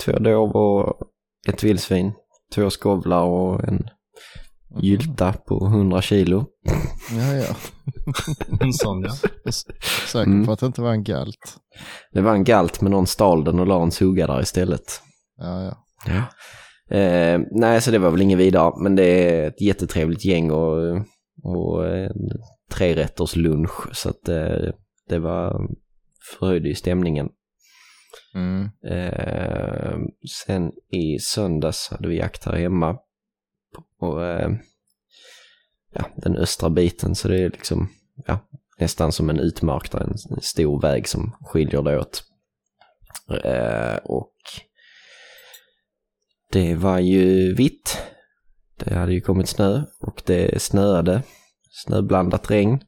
Två dov och ett vildsvin två skovlar och en gylta på 100 kilo. Ja, ja. [laughs] En sån ja. Säker Mm. på att det inte var en galt. Det var en galt men någon stal den och la en suga där istället. Ja, ja. Ja. Eh, nej, så det var väl inget vidare, men det är ett jättetrevligt gäng och, och en trerätters lunch så att eh, det var förhöjde ju stämningen. Mm. Eh, sen i söndags hade vi jakt här hemma på eh, ja, den östra biten så det är liksom ja, nästan som en utmark, där en stor väg som skiljer det åt. Eh, och det var ju vitt. Det hade ju kommit snö och det snöade. Snöblandat regn.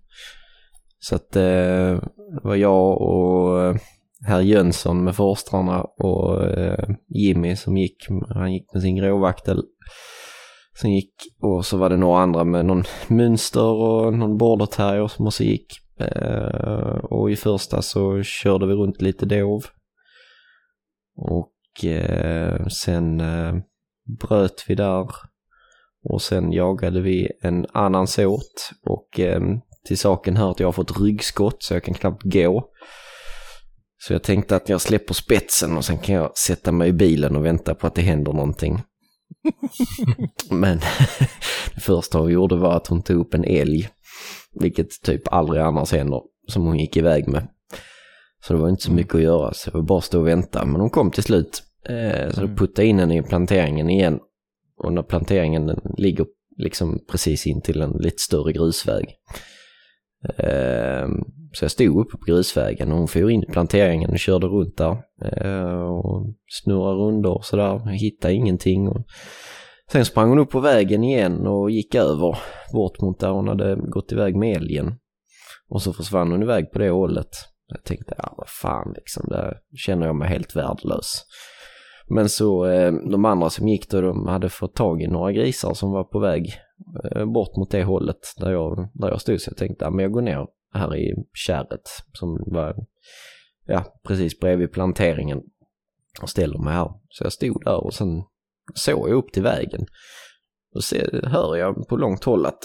Så att eh, det var jag och herr Jönsson med forstrarna och eh, Jimmy som gick, han gick med sin gråvaktel. Sen gick, och så var det några andra med någon mönster och någon border terrier som också gick. Eh, och i första så körde vi runt lite dov. Och eh, sen eh, bröt vi där. Och sen jagade vi en annan sort. Och eh, till saken hör att jag har fått ryggskott så jag kan knappt gå. Så jag tänkte att jag släpper spetsen och sen kan jag sätta mig i bilen och vänta på att det händer någonting. [laughs] Men [laughs] det första hon gjorde var att hon tog upp en älg. Vilket typ aldrig annars händer. Som hon gick iväg med. Så det var inte så mycket att göra. Så det var bara stå och vänta. Men hon kom till slut. Eh, så då Mm. puttade jag in henne i planteringen igen. Och när planteringen ligger liksom precis in till en lite större grusväg. Ehm, så jag stod uppe på grusvägen och hon for in i planteringen och körde runt där. Ehm, och snurrade rundor och sådär. Hittade ingenting. Sen sprang hon upp på vägen igen och gick över bort mot där hon hade gått iväg med älgen. Och så försvann hon iväg på det hållet. Jag tänkte, ja vad fan liksom, där känner jag mig helt värdelös. Men så ehm, de andra som gick då, de hade fått tag i några grisar som var på väg Eh, bort mot det hållet där jag, där jag stod. Så jag tänkte, ja men jag går ner här i kärret som var, ja precis bredvid planteringen och ställer mig här. Så jag stod där och sen såg jag upp till vägen. Och så hör jag på långt håll att,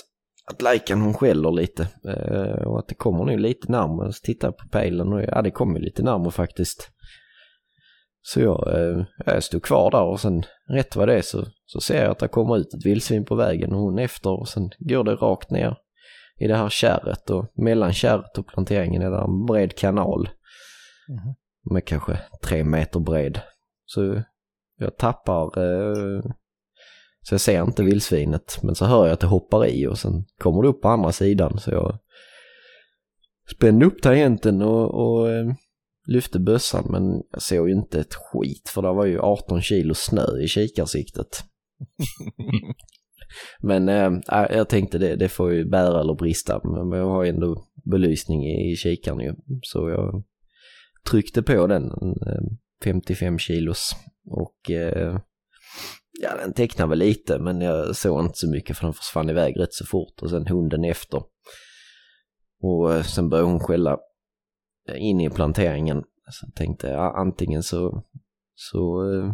att Lajkan hon skäller lite eh, och att det kommer nu lite närmare. Så tittar jag på pejlen och ja det kommer lite närmare faktiskt. Så jag, eh, jag stod kvar där och sen rätt vad det är så, så ser jag att det kommer ut ett vildsvin på vägen och hon efter och sen går det rakt ner i det här kärret och mellan kärret och planteringen är det en bred kanal. Mhm. Med kanske tre meter bred. Så jag tappar, eh, så jag ser inte vildsvinet men så hör jag att det hoppar i och sen kommer det upp på andra sidan så jag spände upp tangenten och, och eh, lyfte bössan men jag såg ju inte ett skit för det var ju 18 kilo snö i kikarsiktet. [laughs] Men eh, äh, jag tänkte det, det får ju bära eller brista men jag har ju ändå belysning i, i kikaren ju. Så jag tryckte på den, eh, 55 kilos och äh, ja den tecknade väl lite men jag såg inte så mycket för den försvann iväg rätt så fort och sen hunden efter. Och sen började hon skälla in i planteringen. Så jag tänkte ja, antingen så, så eh,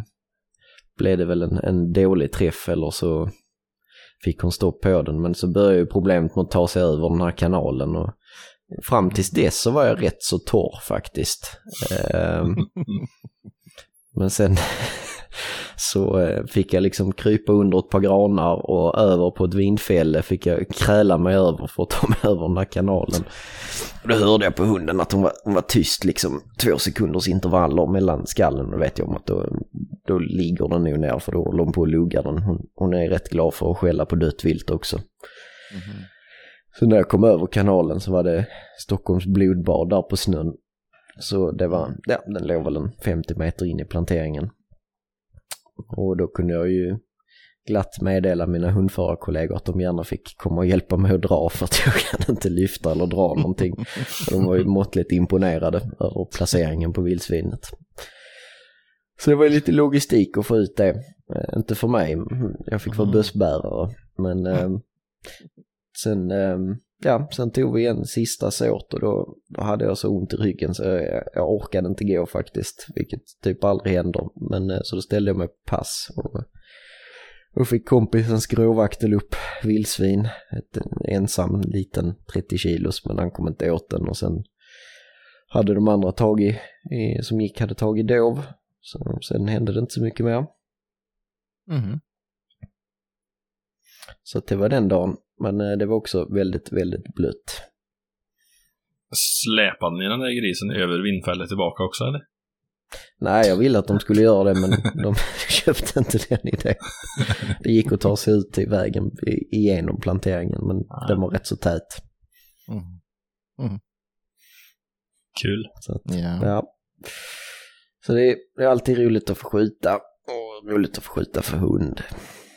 blev det väl en, en dålig träff eller så fick hon stopp på den. Men så började ju problemet med att ta sig över den här kanalen och fram tills dess så var jag rätt så torr faktiskt. Ehm, [laughs] men sen [laughs] så eh, fick jag liksom krypa under ett par granar och över på ett vindfälle fick jag kräla mig över för att ta mig [laughs] över den här kanalen. Och då hörde jag på hunden att hon var, hon var tyst liksom två sekunders intervaller mellan skallen. Då vet jag om att då, då ligger den nog ner för då håller hon på att lugga den. Hon, hon är rätt glad för att skälla på dött vilt också. Mhm. Så när jag kom över kanalen så var det Stockholms blodbad där på snön. Så det var, ja den låg väl en 50 meter in i planteringen. Och då kunde jag ju glatt meddela mina hundförarkollegor att de gärna fick komma och hjälpa mig att dra för att [laughs] jag kan inte lyfta eller dra någonting. De var ju måttligt imponerade över placeringen på vildsvinet. Så det var ju lite logistik att få ut det. Eh, inte för mig, jag fick vara Mm. bussbärare. Men eh, sen, eh, ja, sen tog vi en sista såt och då, då hade jag så ont i ryggen så jag, jag orkade inte gå faktiskt. Vilket typ aldrig händer. Men eh, så då ställde jag mig på pass. Och Då fick kompisen skråvaktel upp vildsvin, ett ensam liten 30 kilos men han kom inte åt den och sen hade de andra tagit, som gick hade tagit dov. Så sen hände det inte så mycket mer. Mhm. Så det var den dagen. Men eh, det var också väldigt, väldigt blött. Släpade ni den där grisen över vindfället tillbaka också eller? Nej, jag ville att de skulle göra det men [laughs] de [laughs] köpte inte den idén. Det gick att ta sig ut till vägen igenom planteringen men Ja. den var rätt så tät. Mm. Kul. Så att, Ja. ja. Så det är, det är alltid roligt att få skjuta och roligt att få skjuta för hund.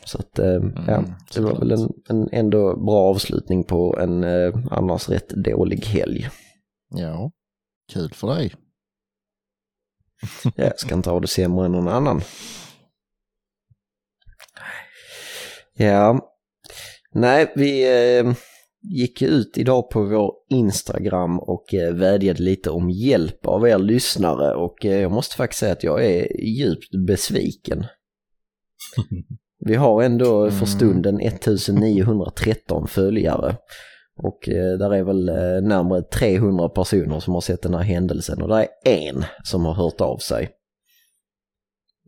Så att, eh, ja, det var väl en, en ändå bra avslutning på en eh, annars rätt dålig helg. ja, kul för dig. Jag ska inte ha det sämre än någon annan. Ja, nej, vi eh, gick ut idag på vår Instagram och eh, vädjade lite om hjälp av er lyssnare och eh, jag måste faktiskt säga att jag är djupt besviken. [laughs] Vi har ändå för Mm. stunden 1913 följare. Och eh, där är väl eh, närmare 300 personer som har sett den här händelsen och det är en som har hört av sig.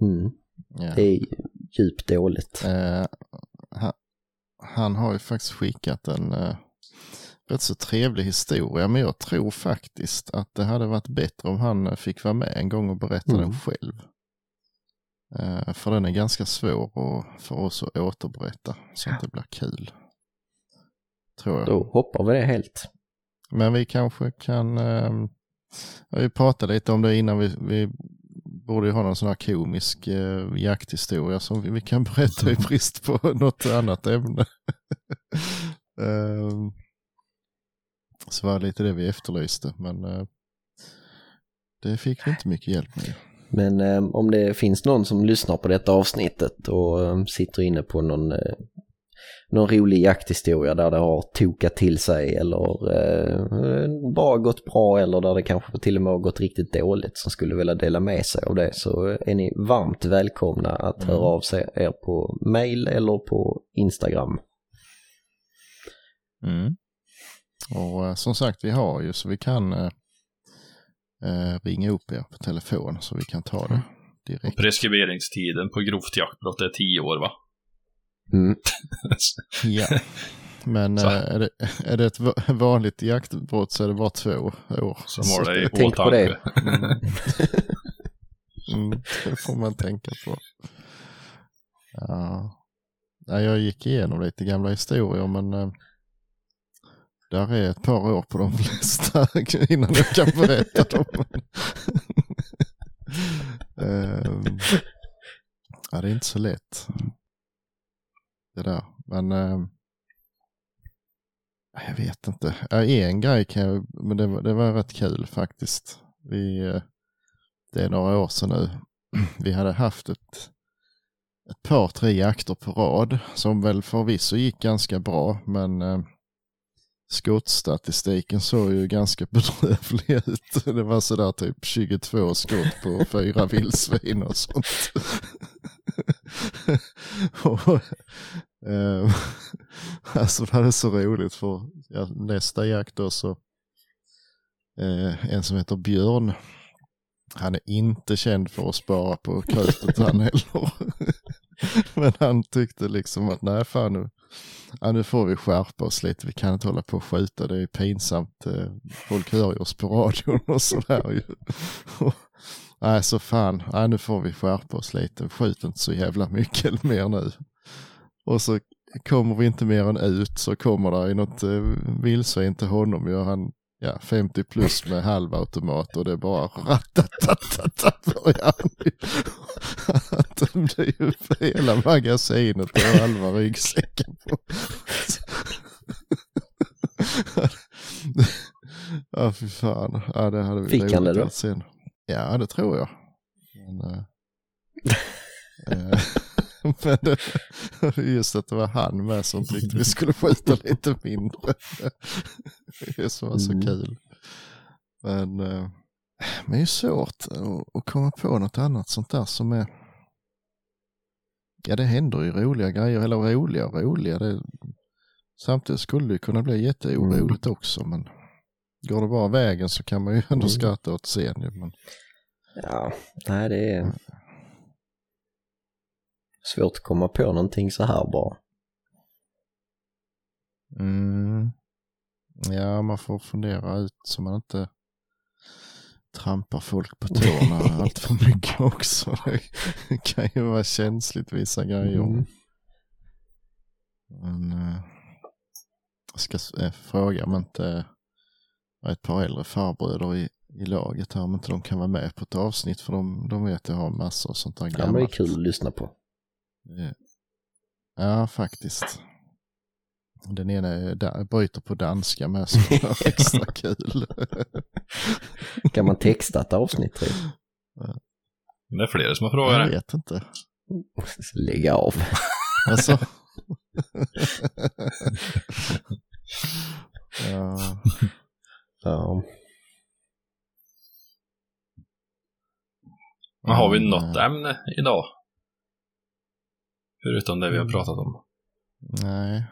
Mm, Ja. det är djupt dåligt. Eh, han, han har ju faktiskt skickat en eh, rätt så trevlig historia, men jag tror faktiskt att det hade varit bättre om han eh, fick vara med en gång och berätta Mm. den själv. Eh, för den är ganska svår att, för oss att återberätta så att det blir kul. Tror jag. Då hoppar vi det helt. Men vi kanske kan, eh, vi pratade lite om det innan, vi, vi borde ju ha någon sån här komisk eh, jakthistoria som vi, vi kan berätta i brist på [laughs] något annat ämne. [laughs] eh, så var det lite det vi efterlyste, men eh, det fick vi inte mycket hjälp med. Men eh, om det finns någon som lyssnar på detta avsnittet och eh, sitter inne på någon, eh, någon rolig jakthistoria där det har tokat till sig eller eh, bara gått bra eller där det kanske till och med har gått riktigt dåligt som skulle vilja dela med sig av det så är ni varmt välkomna att Mm. höra av sig er på mail eller på Instagram. Mm. Och eh, som sagt, vi har ju så vi kan eh, ringa upp er på telefon så vi kan ta det direkt. Preskriberingstiden på grovt jaktbrott är tio år va? Mm. [laughs] Ja, men eh, är det, är det ett va- vanligt jaktbrott så är det bara två år. Som har det i tänk på det. Mm. Mm, det får man tänka på. Ja. Ja, jag gick igenom lite gamla historier men eh, där är ett par år på de [laughs] flesta innan jag kan berätta dem. [laughs] Ehm, ja, det är inte så lätt. Det där. Men eh, jag vet inte. En grej kan jag, men det, var- det var rätt kul faktiskt. Vi, eh, det är några år sedan nu. [clears throat] Vi hade haft ett, ett par, tre jakter på rad som väl förvisso gick ganska bra, men eh, skottstatistiken såg ju ganska [laughs] bedrövlig ut. Det var sådär typ 22 skott på [laughs] fyra vildsvin och sånt. [laughs] och, eh, alltså det var så roligt för ja, nästa jakt då så eh, en som heter Björn han är inte känd för att spara på krutet han heller. Men han tyckte liksom att nej fan nu, ja, nu får vi skärpa oss lite. Vi kan inte hålla på och skjuta. Det är pinsamt. Eh, folk hör ju oss på radion och sådär ju. [laughs] Nej så fan, nej, nu får vi skärpa oss lite. Skjut inte så jävla mycket [laughs] mer nu. Och så kommer vi inte mer än ut så kommer det något eh, vildsvin till honom. Gör han ja, 50 plus med halvautomat och det är bara ratatatatata börjar han ju. Tömde ju hela magasinet och halva ryggsäcken på. Ja fy fan, ja det hade vi Fick han det då? Sen. Ja det tror jag. Men, äh, [laughs] men det, just att det var han med som tyckte vi skulle skjuta lite mindre. Det som var så Mm. kul. Men, eh, men det är svårt att, komma på något annat sånt där som är ja det händer ju roliga grejer, eller roliga och roliga. Det, samtidigt skulle det kunna bli jätteoroligt också, men går det bara vägen så kan man ju ändå Mm. skratta åt scen. ju, Men, Ja, nej det är svårt att komma på någonting så här bara. mm, ja, man får fundera ut så man inte trampar folk på tårna [laughs] allt för mycket också. Det kan ju vara känsligt vissa grejer. Mm. Men, eh, jag ska eh, fråga om inte eh, ett par äldre farbröder i, i laget här, om inte de kan vara med på ett avsnitt för de, de vet att jag har massor sånt där Ja, men det är gammalt. kul att lyssna på. Eh, Ja, faktiskt. Den ena är bryter på danska med så det är [laughs] extra kul. Kan man texta ett avsnitt tror Det är flera som har frågat Jag vet inte. Lägg av. Alltså. [laughs] ja, Ja. Har vi Mm, något ämne idag? Förutom det vi Mm. har pratat om. nej.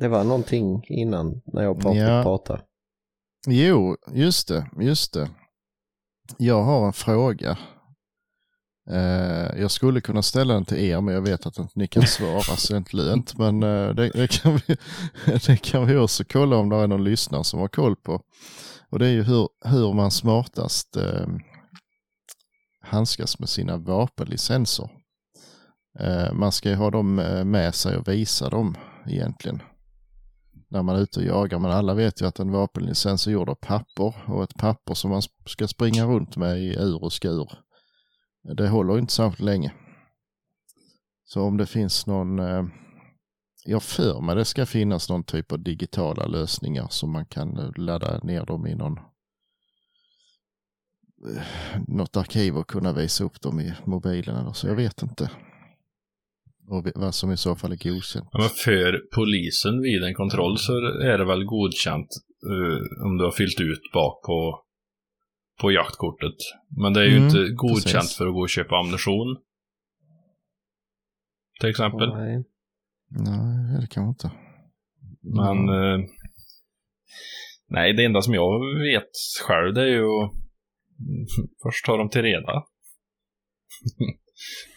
Det var någonting innan när jag pratade. Ja. pratade. Jo, just det, just det. Jag har en fråga. Eh, jag skulle kunna ställa den till er, men jag vet att inte ni kan svara, så inte lönt. Men eh, det, det, kan vi, [laughs] det kan vi också kolla om det är någon lyssnare som har koll på. Och det är ju hur, hur man smartast eh, handskas med sina vapenlicenser. Eh, man ska ju ha dem eh, med sig och visa dem egentligen när man är ute och jagar. Men alla vet ju att en vapenlicens är gjord av papper och ett papper som man ska springa runt med i ur och skur. Det håller inte särskilt länge. Så om det finns någon, eh, jag för mig det ska finnas någon typ av digitala lösningar som man kan ladda ner dem i någon något arkiv och kunna visa upp dem i mobilen eller så. Jag vet inte. Och vad som i så fall är godkänt. Ja, men för polisen vid en kontroll så är det väl godkänt eh, om du har fyllt ut bak på, på jaktkortet. Men det är ju Mm, inte godkänt precis. för att gå och köpa ammunition. Till exempel. Nej. Nej, det kan man inte. Men eh, nej, det enda som jag vet själv det är ju att [laughs] först ta dem till reda.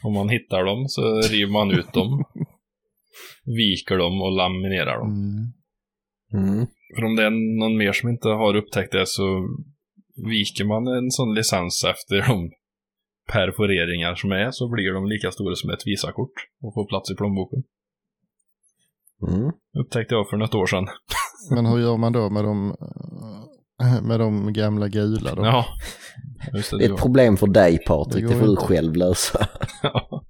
Om man hittar dem så river man ut dem, [laughs] viker dem och laminerar dem. Mm. Mm. För om det är någon mer som inte har upptäckt det så viker man en sån licens efter de perforeringar som är så blir de lika stora som ett Visakort och får plats i plånboken. Mm. Upptäckte jag för något år sedan. Men hur gör man då med de, [laughs] med de gamla gula då? Ja, [laughs] det. Det är ett problem för dig Patrik, Det det får du själv lösa. [laughs] Ja.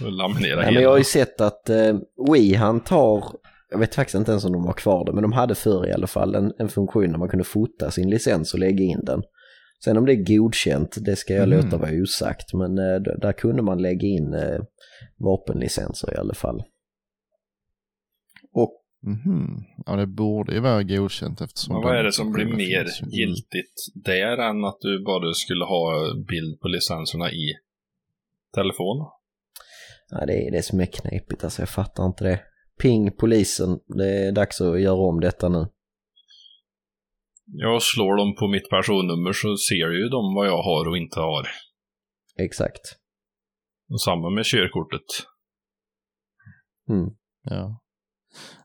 Laminera Nej, men jag har ju sett att eh, Wii han tar, jag vet faktiskt inte ens om de har kvar det, men de hade förr i alla fall en, en funktion där man kunde fota sin licens och lägga in den. Sen om det är godkänt, det ska jag Mm. låta vara osagt, men eh, där kunde man lägga in eh, vapenlicenser i alla fall. Och Mhm. Ja, det borde ju vara godkänt eftersom... Men vad är det som blir mer finns giltigt där än att du bara skulle ha bild på licenserna i telefon? ja, det, är, det som är knepigt, alltså jag fattar inte det. Ping polisen, det är dags att göra om detta nu. Jag slår dem på mitt personnummer så ser ju de vad jag har och inte har. Exakt. Och samma med körkortet. Mm. Ja.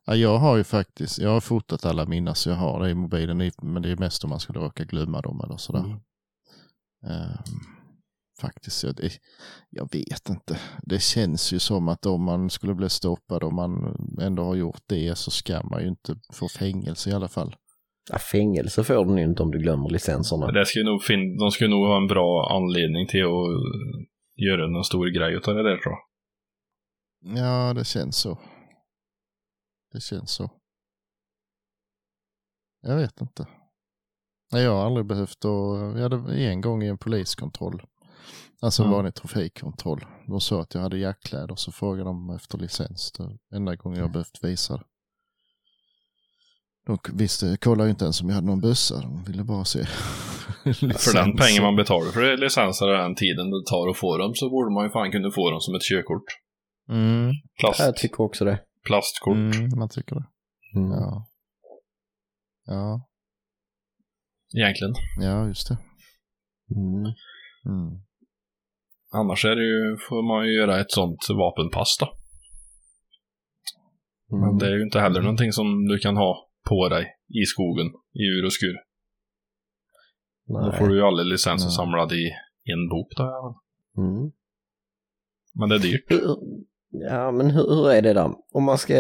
Ja. Jag har ju faktiskt, jag har fotat alla mina så jag har det i mobilen, men det är mest om man skulle råka glömma dem eller sådär. Mm. Ehm, faktiskt, jag, det, jag vet inte. Det känns ju som att om man skulle bli stoppad och man ändå har gjort det så ska man ju inte få fängelse i alla fall. Ja, fängelse får du inte om du glömmer licenserna. Det skulle nog fin- de skulle nog ha en bra anledning till att göra någon stor grej utav det där tror jag. Ja, det känns så. Det känns så. Jag vet inte. Nej, jag har aldrig behövt att, jag hade en gång i en poliskontroll. Alltså en Mm. vanlig trafikkontroll. De sa att jag hade jackkläder så frågade de efter licens. Det enda gången jag behövt visa det. De visste, kollade ju inte ens om jag hade någon bössa. De ville bara se [laughs] För den pengen man betalar för licenser och den tiden det tar att få dem så borde man ju fan kunna få dem som ett körkort. Mm, Plast, Jag tycker också det. Plastkort. mm, man tycker det. Mm. Ja. Ja, Egentligen. ja just det. Mm. Mm. Annars är det ju, får man ju göra ett sånt vapenpass då. Men Mm. det är ju inte heller någonting som du kan ha på dig i skogen, i ur och skur. Då Nej. får du ju alla licenser samlade i en bok då. Mm. Men det är dyrt. [clears throat] Ja, men hur, hur är det då? Om man ska,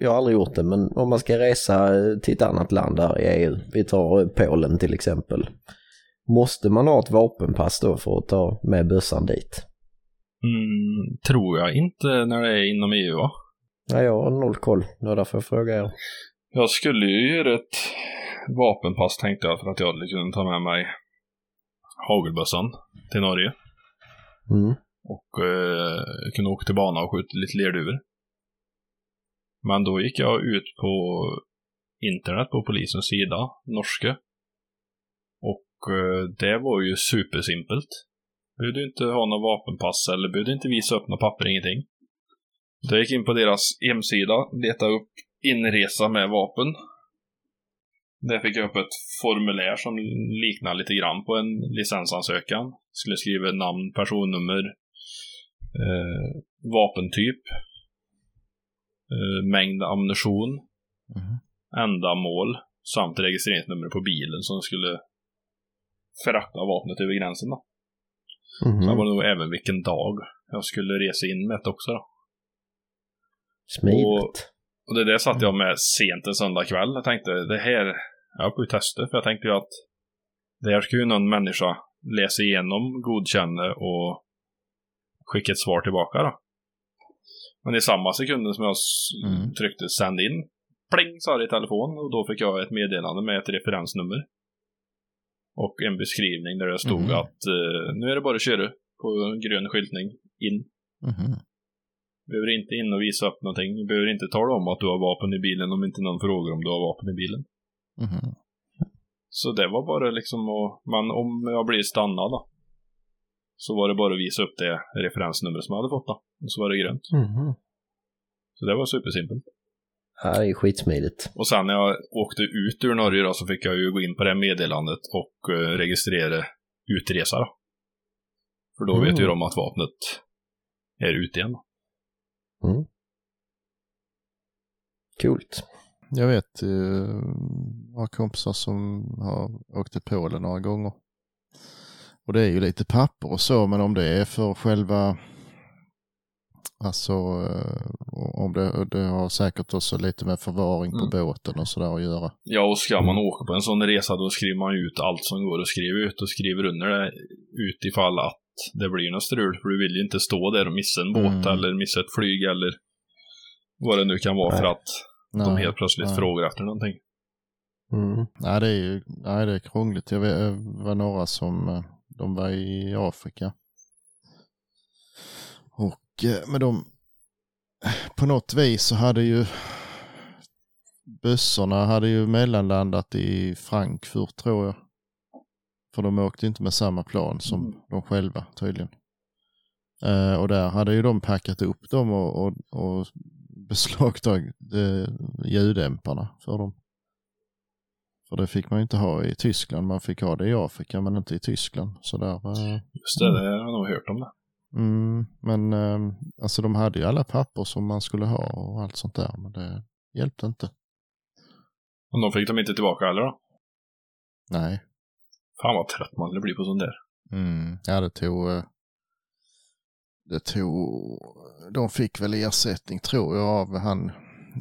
jag har aldrig gjort det, men om man ska resa till ett annat land där i EU, vi tar Polen till exempel. Måste man ha ett vapenpass då för att ta med bössan dit? Mm, tror jag inte när det är inom EU va? Nej, jag har noll koll. Det var därför jag frågar er. Jag skulle ju göra ett vapenpass tänkte jag för att jag hade kunnat ta med mig hagelbössan till Norge. Mm och eh, kunde åka till banan och skjuta lite lerduvor. Men då gick jag ut på internet på polisens sida, norska. Och eh, det var ju supersimpelt. Behövde inte ha något vapenpass eller behövde inte visa upp några papper, ingenting. Så jag gick in på deras hemsida, letade upp inresa med vapen. Där fick jag upp ett formulär som liknar lite grann på en licensansökan. Skulle skriva namn, personnummer, eh, vapentyp, eh, mängd ammunition, Mhm. ändamål samt registreringsnummer på bilen som skulle frakta vapnet över gränsen. Då. Mhm. Sen var det nog även vilken dag jag skulle resa in med det också. Då. Smidigt. Och det där satt jag med sent en söndag kväll. Jag tänkte, det här, jag får ju testa. För jag tänkte ju att det här ska ju någon människa läsa igenom, godkänna och skicka ett svar tillbaka då. Men i samma sekund som jag Mm. tryckte sänd in, pling sa det i telefon och då fick jag ett meddelande med ett referensnummer. Och en beskrivning där det stod Mhm. att eh, nu är det bara att köra på grön skyltning in. Mhm. Behöver inte in och visa upp någonting. Behöver inte tala om att du har vapen i bilen om inte någon frågar om du har vapen i bilen. Mhm. Så det var bara liksom att, men om jag blir stannad då, så var det bara att visa upp det referensnumret som jag hade fått då. Och så var det grönt. Mhm. Så det var supersimpelt. Ja, det är skitsmidigt. Och sen när jag åkte ut ur Norge då så fick jag ju gå in på det meddelandet och eh, registrera utresa då. För då vet ju Mm. de att vapnet är ute igen. Mm. Coolt. Jag vet uh, några kompisar som har åkt till Polen några gånger. Och det är ju lite papper och så, men om det är för själva, alltså eh, om det, det har säkert också lite med förvaring på Mm. båten och sådär att göra. Ja, och ska man åka på en sån resa då skriver man ut allt som går att skriva ut och skriver under det utifall att det blir något strul. För du vill ju inte stå där och missa en båt Mm. eller missa ett flyg eller vad det nu kan vara för Nej. att de helt plötsligt nej. frågar efter någonting. Mm. Nej, det är ju nej, det är krångligt. Jag vet, det var några som, eh, de var i Afrika. Och, eh, men de, på något vis så hade ju bössorna hade ju mellanlandat i Frankfurt tror jag. För de åkte inte med samma plan som Mm. de själva tydligen. Eh, och där hade ju de packat upp dem och, och, och beslagtagit eh, ljuddämparna för dem. För det fick man ju inte ha i Tyskland. Man fick ha det i Afrika men inte i Tyskland. Så där, eh, Just det, det har jag nog hört om det. mm, men eh, alltså de hade ju alla papper som man skulle ha och allt sånt där. Men det hjälpte inte. Och de fick de inte tillbaka heller då? Nej. Fan vad trött man skulle bli på sånt där. Mm. Ja, det tog... eh, Det tog... De fick väl ersättning tror jag av han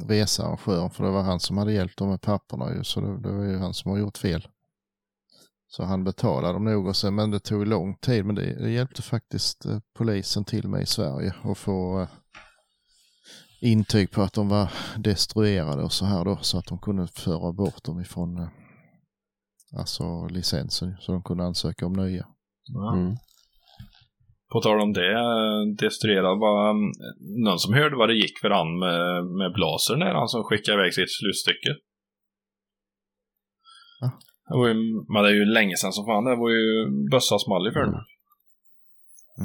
researrangören för det var han som hade hjälpt dem med papperna ju så det, det var ju han som har gjort fel. Så han betalade dem nog och sen, men det tog lång tid men det, det hjälpte faktiskt eh, polisen till mig i Sverige att få eh, intyg på att de var destruerade och så här då så att de kunde föra bort dem ifrån eh, alltså licensen så de kunde ansöka om nya. Ja. Mm. På tal om det, destruerad, var um, någon som hörde vad det gick för han med, med blasern där, han som skickade iväg sitt slutstycke? Ja. Det var ju, men det är ju länge sedan som fan. Det var ju bössa small i för den.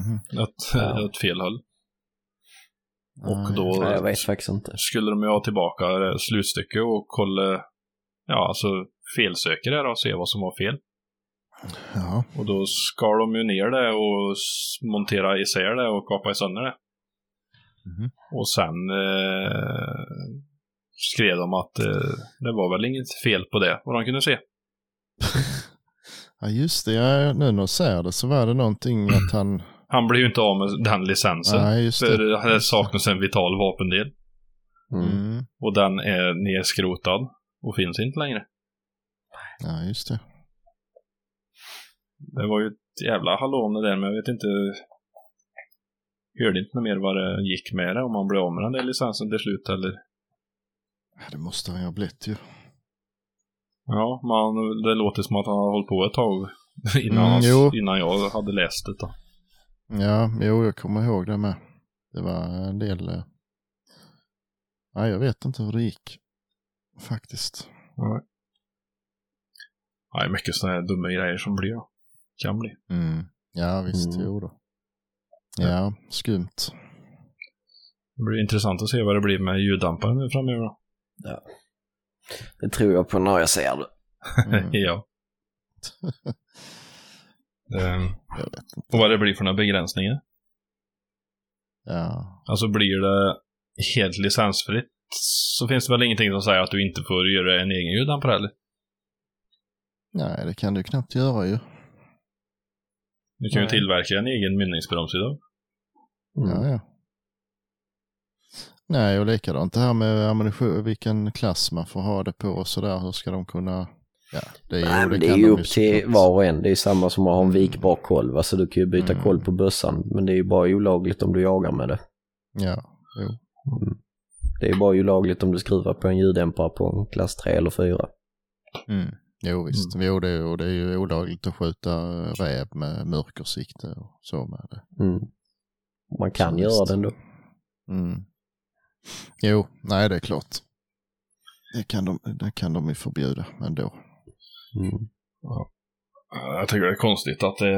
Mhm. Ett, Ja. [laughs] ett fel håll. Ja, Och då Nej, jag vet faktiskt inte. skulle de ju ha tillbaka det slutstycke och kolla, ja alltså felsöker det och se vad som var fel. Ja, Och då skar de ju ner det och monterade isär det och kapade sönder det. Mhm. Och sen eh, skrev de att eh, det var väl inget fel på det, vad de kunde se. [laughs] ja just det. Ja, nu när jag ser det så var det någonting att [clears throat] han... Han blev ju inte av med den licensen. Nej, just för det. det saknas en vital vapendel. Mm. Mm. Och den är nerskrotad och finns inte längre. Ja, just det. Det var ju ett jävla hallå med där, men jag vet inte... Hörde inte mer vad det gick med det, om man blev av med den där licensen till slut eller... Det måste han ju ha blivit ju. Ja, man, det låter som att han har hållit på ett tag [laughs] innan, Mm, han- innan jag hade läst det. Då. Ja, jo, jag kommer ihåg det med. Det var en del... eh, Ja, jag vet inte hur det gick. Faktiskt. Nej, mycket sådana här dumma grejer som blir. Kan bli. Mm. Ja, visst. Mm. Jo då. Ja, skumt. Det blir intressant att se vad det blir med ljuddämparen nu framöver då. Det tror jag på när jag ser det. Mm. [laughs] ja. Inte. och vad det blir för några begränsningar. Ja. Alltså blir det helt licensfritt så finns det väl ingenting som säger att du inte får göra en egen ljuddämpare heller. Nej, det kan du knappt göra ju. Du kan ju Nej. tillverka en egen mynningsbroms idag. Mm. Ja, ja. Nej, och likadant det här med ammunition, vilken klass man får ha det på och sådär. Hur ska de kunna... Ja, det är, Nej, men det är ju upp till såklart. var och en. Det är samma som att ha en vikbar kolv. Alltså du kan ju byta Mm. koll på bössan. Men det är ju bara olagligt om du jagar med det. Ja, jo. Det är ju bara olagligt om du skruvar på en ljuddämpare på en klass 3 eller 4. Mm. Jo, visst. Jo, det, är- och det är ju olagligt att skjuta räv med mörkersikte och så med det. Mm. Man kan Så göra visst. det ändå. Mm. Jo, nej det är klart. Det kan de, det kan de ju förbjuda ändå. Mm. Jag tycker det är konstigt att det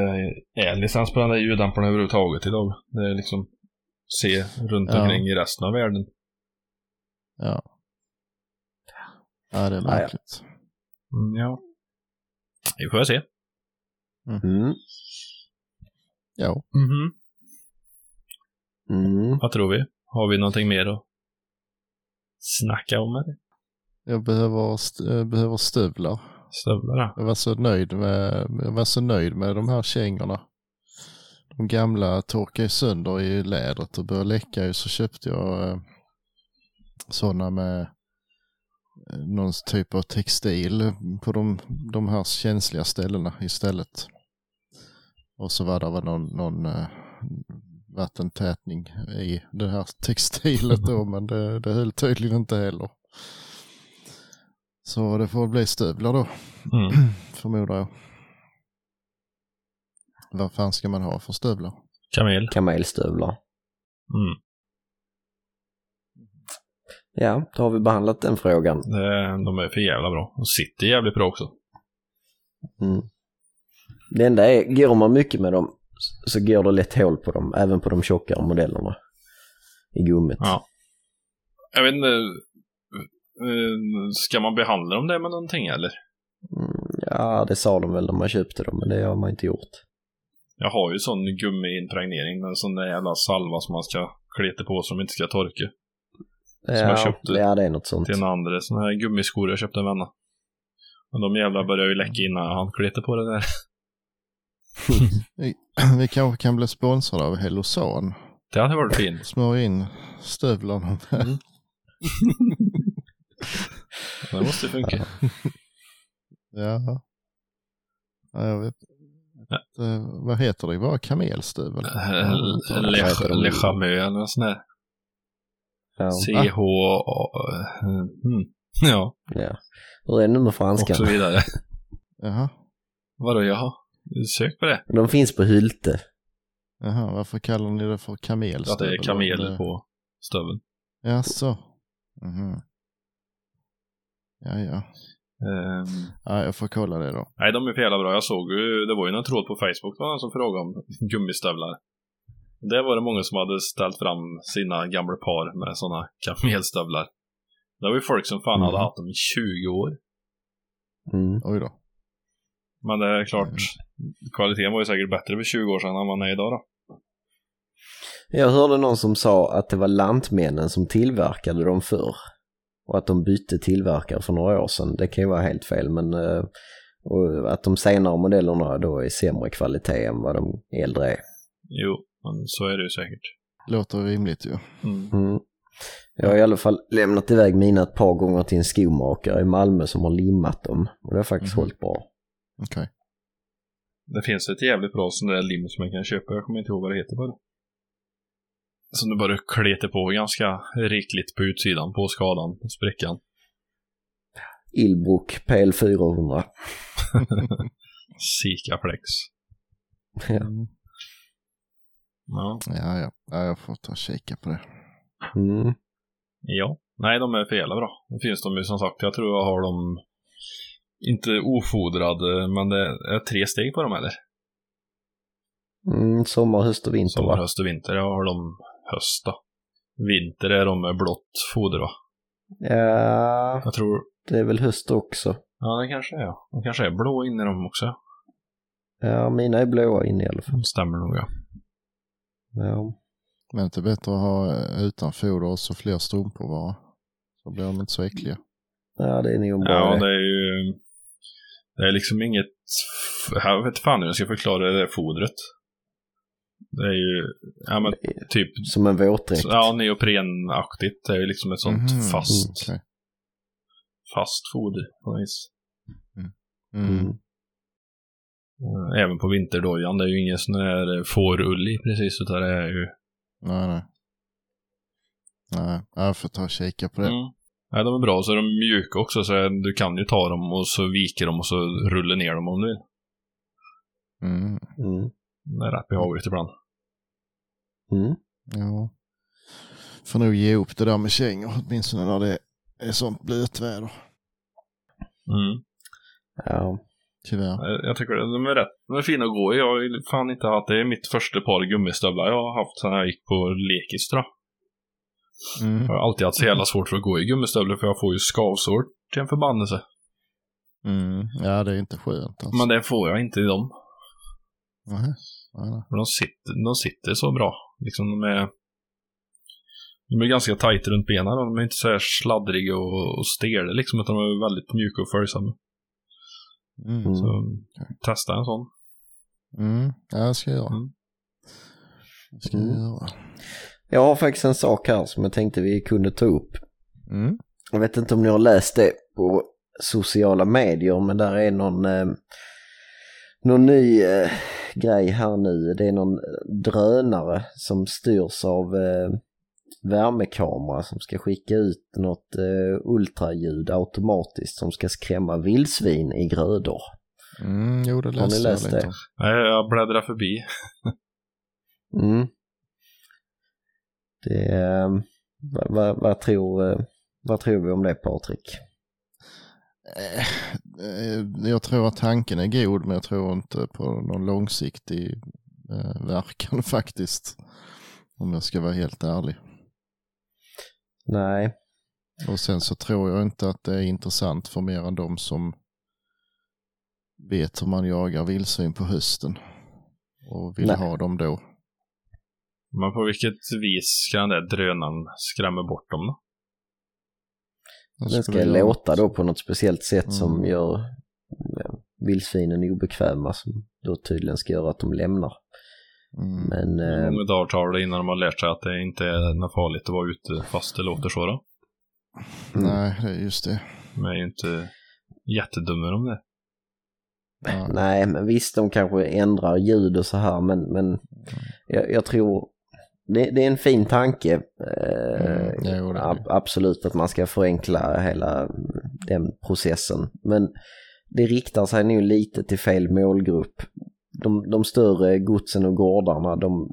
är licens på den där ljuddämparen överhuvudtaget idag. Det är liksom se runt Ja. omkring i resten av världen. Ja. Ja, det är Ja, ja. märkligt. Mm, ja. Vi får se. Mm. Ja. Mhm. Mm. Vad tror vi? Har vi någonting mer att snacka om eller? Jag behöver, st- jag behöver stövlar. Stövlar Jag var så nöjd med, jag var så nöjd med de här kängorna. De gamla torkade ju sönder i lädret och började läcka ju så köpte jag eh, sådana med någon typ av textil på de, de här känsliga ställena istället. Och så var det väl någon, någon eh, vattentätning i det här [laughs] textilet då men det, det höll tydligen inte heller. Så det får bli stövlar då Mm. [clears throat] förmodar jag. Vad fan ska man ha för stövlar? Kamel. Kamelstövlar. Mm. Ja, då har vi behandlat den frågan. Det, de är för jävla bra. De sitter jävligt bra också. Mm. Det enda är, går man mycket med dem så går det lätt hål på dem, även på de tjockare modellerna. I gummit. Ja. Jag vet inte. eh, Ska man behandla dem där med någonting eller? Mm, ja, det sa de väl när man köpte dem, men det har man inte gjort. Jag har ju sån gummiimpregnering, en sån där jävla salva som man ska kleta på som inte ska torka. Jag Ja, köpte ja, det är något sånt. Till en andra såna här gummiskor jag köpte en vänna. Men de jävla började ju läcka innan han kletade på det där. Vi, [laughs] vi kanske kan bli sponsrade av Hellosan. Det hade varit fint. Smörja in stövlarna med. Mm. [laughs] Det måste funka. Ja. ja. Jag vet Ja. inte. Vad heter det? Bara kamelstövel? Le Chamö eller något sånt där. Ja. CH... Mm. [laughs] Ja, ja. Hur är det nu med och franskan? så vidare. [laughs] Jaha. Vadå, jaha? Sök på det. De finns på Hylte. Jaha, varför kallar ni det för kamelstövel? Att det är kamel på stöveln. Jaså? Mhm. Ja, ja. Ehm, Ja, jag får kolla det då. nej, de är för jävla bra. Jag såg ju, det var ju en tråd på Facebook det var någon som frågade om gummistövlar. Det var det många som hade ställt fram sina gamla par med sådana kamelstövlar. Det var ju folk som fan hade Mhm. haft dem i 20 år. Mm. Oj då. Men det är klart, kvaliteten var ju säkert bättre för 20 år sedan än vad den är idag då. Jag hörde någon som sa att det var lantmännen som tillverkade dem förr. Och att de bytte tillverkare för några år sedan. Det kan ju vara helt fel men eh, och att de senare modellerna då är sämre kvalitet än vad de äldre är. Jo, men så är det ju säkert. Låter rimligt ju. Mm. Mm. Jag har i alla fall lämnat iväg mina ett par gånger till en skomakare i Malmö som har limmat dem. Och det har faktiskt Mhm. hållit bra. Okej. Det finns ett jävligt bra sån där lim som man kan köpa, jag kommer inte ihåg vad det heter bara. Som du bara kletar på ganska rikligt på utsidan på skadan, sprickan. Ilbrook PL400. [laughs] Sikaflex. Ja. Ja. Ja, ja. ja, jag får ta och kika på det. Mm. ja. Nej, de är för jävla bra. Det finns de ju som sagt, jag tror jag har dem inte ofodrade, men det är tre steg på dem eller? Mm, sommar, höst och vinter Sommar, va? höst och vinter. Jag har dem höst då. Vinter är de med blått foder va? Ja, Jag tror, det är väl höst också. ja det kanske är. De kanske är blå inne i dem också. Ja, mina är blåa inne i alla fall. De stämmer nog ja. Ja. Men inte bättre att ha eh, utan foder och så fler strumpor bara. Så blir de inte så äckliga. ja, det är nog bra Ja, det är ju... Det är liksom inget... Jag vet fan hur jag ska förklara det där fodret. Det är ju, ja men typ, Som en våtdräkt. ja neoprenaktigt. Det är ju liksom ett sånt Mhm, fast, okej. fast foder på något vis. Mm. Mm. Eh, Även på vinterdojan. Det är ju ingen sån här eh, fårull i precis, utan det är ju... Nej, nej. Nej, jag får ta och kika på det. Mm. Nej, de är bra. Så är de mjuka också, så du kan ju ta dem och så viker dem och så rullar ner dem om du vill. Mm. Mm. Det är rätt behagligt ibland. Mm. Ja. Får nog ge upp det där med kängor åtminstone när det är sånt blötväder. Mm. Ja. Tyvärr. Jag tycker de är rätt de är fina att gå i. Jag har fan inte haft det. är mitt första par gummistövlar jag har haft sen jag gick på lekis tror jag. Mm. Jag har alltid haft så jävla svårt för att gå i gummistövlar för jag får ju skavsår till en förbannelse. Mm. Ja, det är inte skönt alltså. Men det får jag inte i dem. Nej. Nej, de sitter, de sitter så bra. Liksom de är... De är ganska tajt runt benen. De är inte så här sladdriga och, och stela liksom, utan de är väldigt mjuka och följsamma. Mm. Mm. Så testa en sån. Mm. Ja, det ska jag göra. Mm. Det ska jag Mm. göra. Jag har faktiskt en sak här som jag tänkte vi kunde ta upp. Mm. Jag vet inte om ni har läst det på sociala medier men där är någon, eh, någon ny eh, grej här nu. Det är någon drönare som styrs av eh, värmekamera som ska skicka ut något eh, ultraljud automatiskt som ska skrämma vildsvin i grödor. Mm, jo, det Har ni läste jag läst lite det? Nej, Jag bläddrar förbi. [laughs] Mm. Det, eh, vad, vad, vad, tror, eh, vad tror vi om det Patrik? Eh, eh, Jag tror att tanken är god, men jag tror inte på någon långsiktig verkan [laughs] faktiskt. Om jag ska vara helt ärlig. Nej, Och sen så tror jag inte att det är intressant för mer än de som vet hur man jagar vildsvin på hösten. Och vill Nej. ha dem då. Men på vilket vis ska den där drönaren skrämma bort dem då? Den ska göra- låta då på något speciellt sätt som Mm. gör ja, vildsvinen obekväma som då tydligen ska göra att de lämnar. Mm. Men Hur eh, många dagar tar det innan de har lärt sig att det inte är något farligt att vara ute fast det låter så då? Nej, det är just det. De är ju inte jättedumma om det. Ja. [laughs] nej, men visst de kanske ändrar ljud och så här men, men jag, jag tror det, det är en fin tanke. Eh, Mm, är ab- absolut att man ska förenkla hela den processen. Men det riktar sig nog lite till fel målgrupp. De, de större godsen och gårdarna de,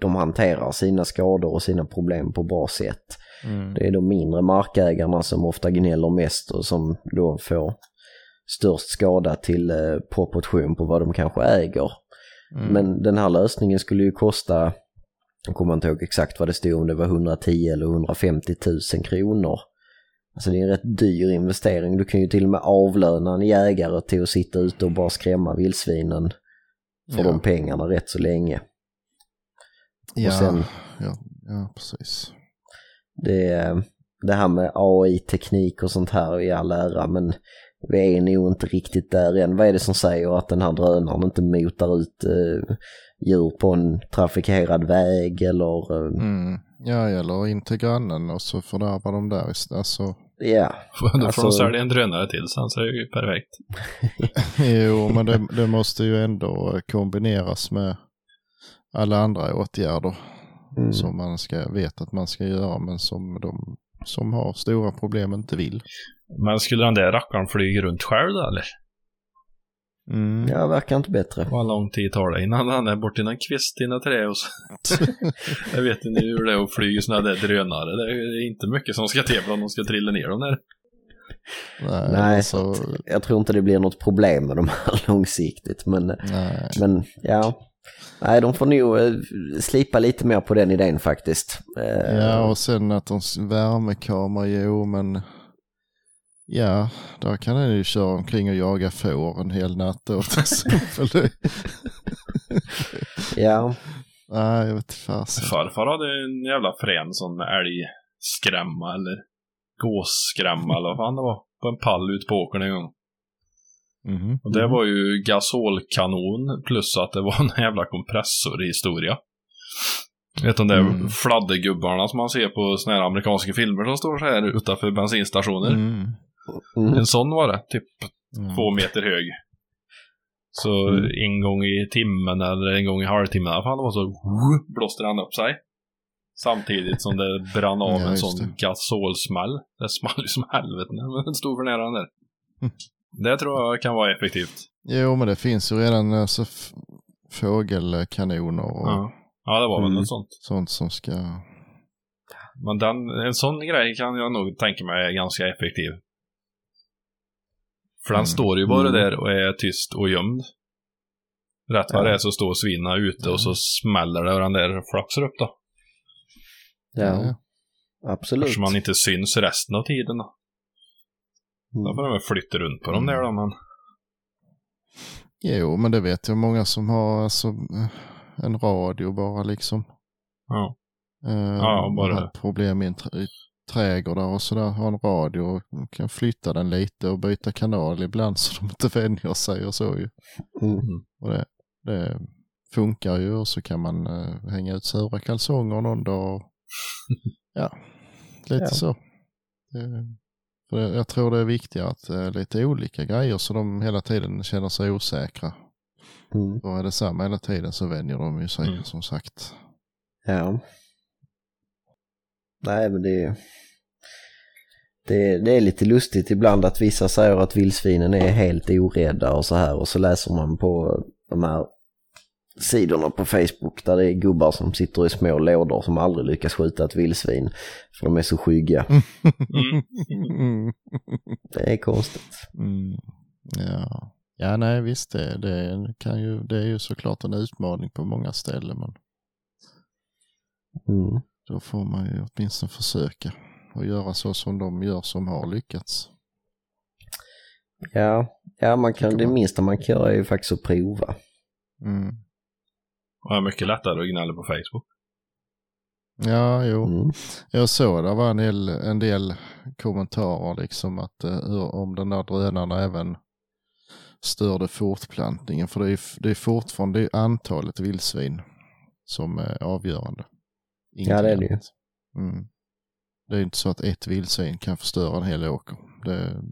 de hanterar sina skador och sina problem på bra sätt. Mm. Det är de mindre markägarna som ofta gnäller mest och som då får störst skada till eh, proportion på vad de kanske äger. Mm. Men den här lösningen skulle ju kosta, jag kommer inte ihåg exakt vad det stod, om det var 110 eller 150 000 kronor. Alltså det är en rätt dyr investering. Du kan ju till och med avlöna en jägare till att sitta ute och bara skrämma vildsvinen för Ja. de pengarna rätt så länge. ja, sen- ja, ja, precis. Det, det här med AI-teknik och sånt här i all ära, men vi är nog inte riktigt där än. Vad är det som säger att den här drönaren inte motar ut eh, djur på en trafikerad väg eller... Eh, Mm. Ja, eller in till grannen och så fördärvar de där istället. Alltså, Ja, [laughs] Då får Alltså- de sälja en drönare till sen så är det ju perfekt. [laughs] jo, men det, det måste ju ändå kombineras med alla andra åtgärder mm. som man ska, vet att man ska göra men som de som har stora problem inte vill. Men skulle den där rackaren flyga runt själv då eller? Mm. ja verkar inte bättre. Vad lång tid tar det innan han är bort i någon kvist i något trä och så. [laughs] Jag vet inte hur det är att flyga sådana där drönare. Det är inte mycket som ska till om de ska trilla ner dem där. Nej, Nej, alltså, jag tror inte det blir något problem med de här [laughs] långsiktigt. Men, nej. men ja, nej de får nog eh, slipa lite mer på den idén faktiskt. Eh, Ja, och sen att de värmekamera, jo men ja, där kan den ju köra omkring och jaga får en hel natt då till exempel. Det- [laughs] ja, Nej, jag vet fasen. Farfar hade en jävla frän sån älgskrämma eller gåsskrämma eller vad fan det var. På en pall ut på åkern en gång. Mhm. Och det var ju gasolkanon plus att det var en jävla kompressorhistoria. Vet du de där Mm. fladdergubbarna som man ser på såna här amerikanska filmer som står så här utanför bensinstationer. Mm. Mm, En sån var det, typ Mm. två meter hög. Så Mm. en gång i timmen eller en gång i halvtimmen, fan det var så blåste den upp sig. Samtidigt som det brann av Ja, en sån det. gasolsmäll. Det small ju som helvete när den stod för nära den där. [laughs] Det tror jag kan vara effektivt. Jo, men det finns ju redan alltså, fågelkanoner och Ja. ja, det var väl Mm. något sånt. sånt som ska... Men den, en sån grej kan jag nog tänka mig är ganska effektiv. För den Mm. står ju bara Mm. där och är tyst och gömd. Rätt vad Ja. det är så står svina ute och så smäller det och den där flaxar upp då. ja, absolut. Eftersom man inte syns resten av tiden då. Då Mm. får de väl flytta runt på dem där då, men... Jo, men det vet jag många som har alltså en radio bara liksom. Ja. Eh, Ja, bara- problem i trädgårdar och sådär. Har en radio och kan flytta den lite och byta kanal ibland så de inte [laughs] vänjer sig och så ju. Mm. Och det, det funkar ju och så kan man eh, hänga ut sura kalsonger någon dag. och- [laughs] Ja, lite Ja. så. Det, för det, jag tror det är viktigare att det är lite olika grejer så de hela tiden känner sig osäkra. Mm. Och är det samma hela tiden så vänjer de ju sig Mm. som sagt. Ja. Nej, men det är, det, det är lite lustigt ibland att vissa säger att vildsvinen är helt orädda och så här och så läser man på de här sidorna på Facebook där det är gubbar som sitter i små lådor som aldrig lyckas skjuta ett vildsvin för de är så skygga. [laughs] Mm. Det är konstigt. Mm. Ja. ja, nej visst det, det, kan ju, det är ju såklart en utmaning på många ställen men Mm. Då får man ju åtminstone försöka och göra så som de gör som har lyckats. Ja, ja man kan, det man. minsta man kan göra är ju faktiskt att prova. Mm. Och det är mycket lättare att gnälla på Facebook. Ja, jo. Mm. Jag såg det var en del, en del kommentarer liksom att hur- om den där drönaren även störde fortplantningen. För det är, det är fortfarande det är antalet vildsvin som är avgörande. Ja, det är det ju. Mm. Det är inte så att ett vildsvin kan förstöra en hel åker. Det,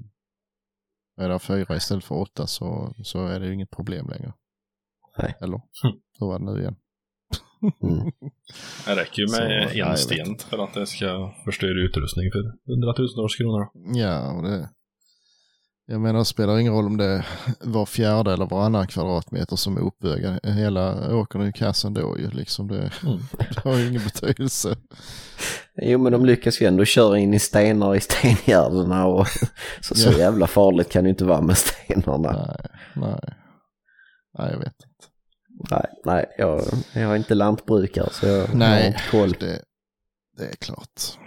är det fyra istället för åtta så, så är det ju inget problem längre. Nej. Eller? Hm. Hur var det nu igen? Mm. [laughs] Det räcker ju Så, med jag en sten för att det ska förstöra utrustning för hundratusentals kronor. Ja, och det, jag menar det spelar ingen roll om det är var fjärde eller varannan kvadratmeter som är uppvägd. Hela åkern är ju kass ändå ju liksom. Det, Mm. [laughs] det har ju ingen betydelse. Jo men de lyckas ju ändå köra in i stenar i stengärdena och [laughs] så, så Ja. jävla farligt kan det inte vara med stenarna. Nej, nej. Nej, jag vet inte. Nej, nej jag, jag är inte lantbrukare så jag har Nej, inte koll. det, det är klart.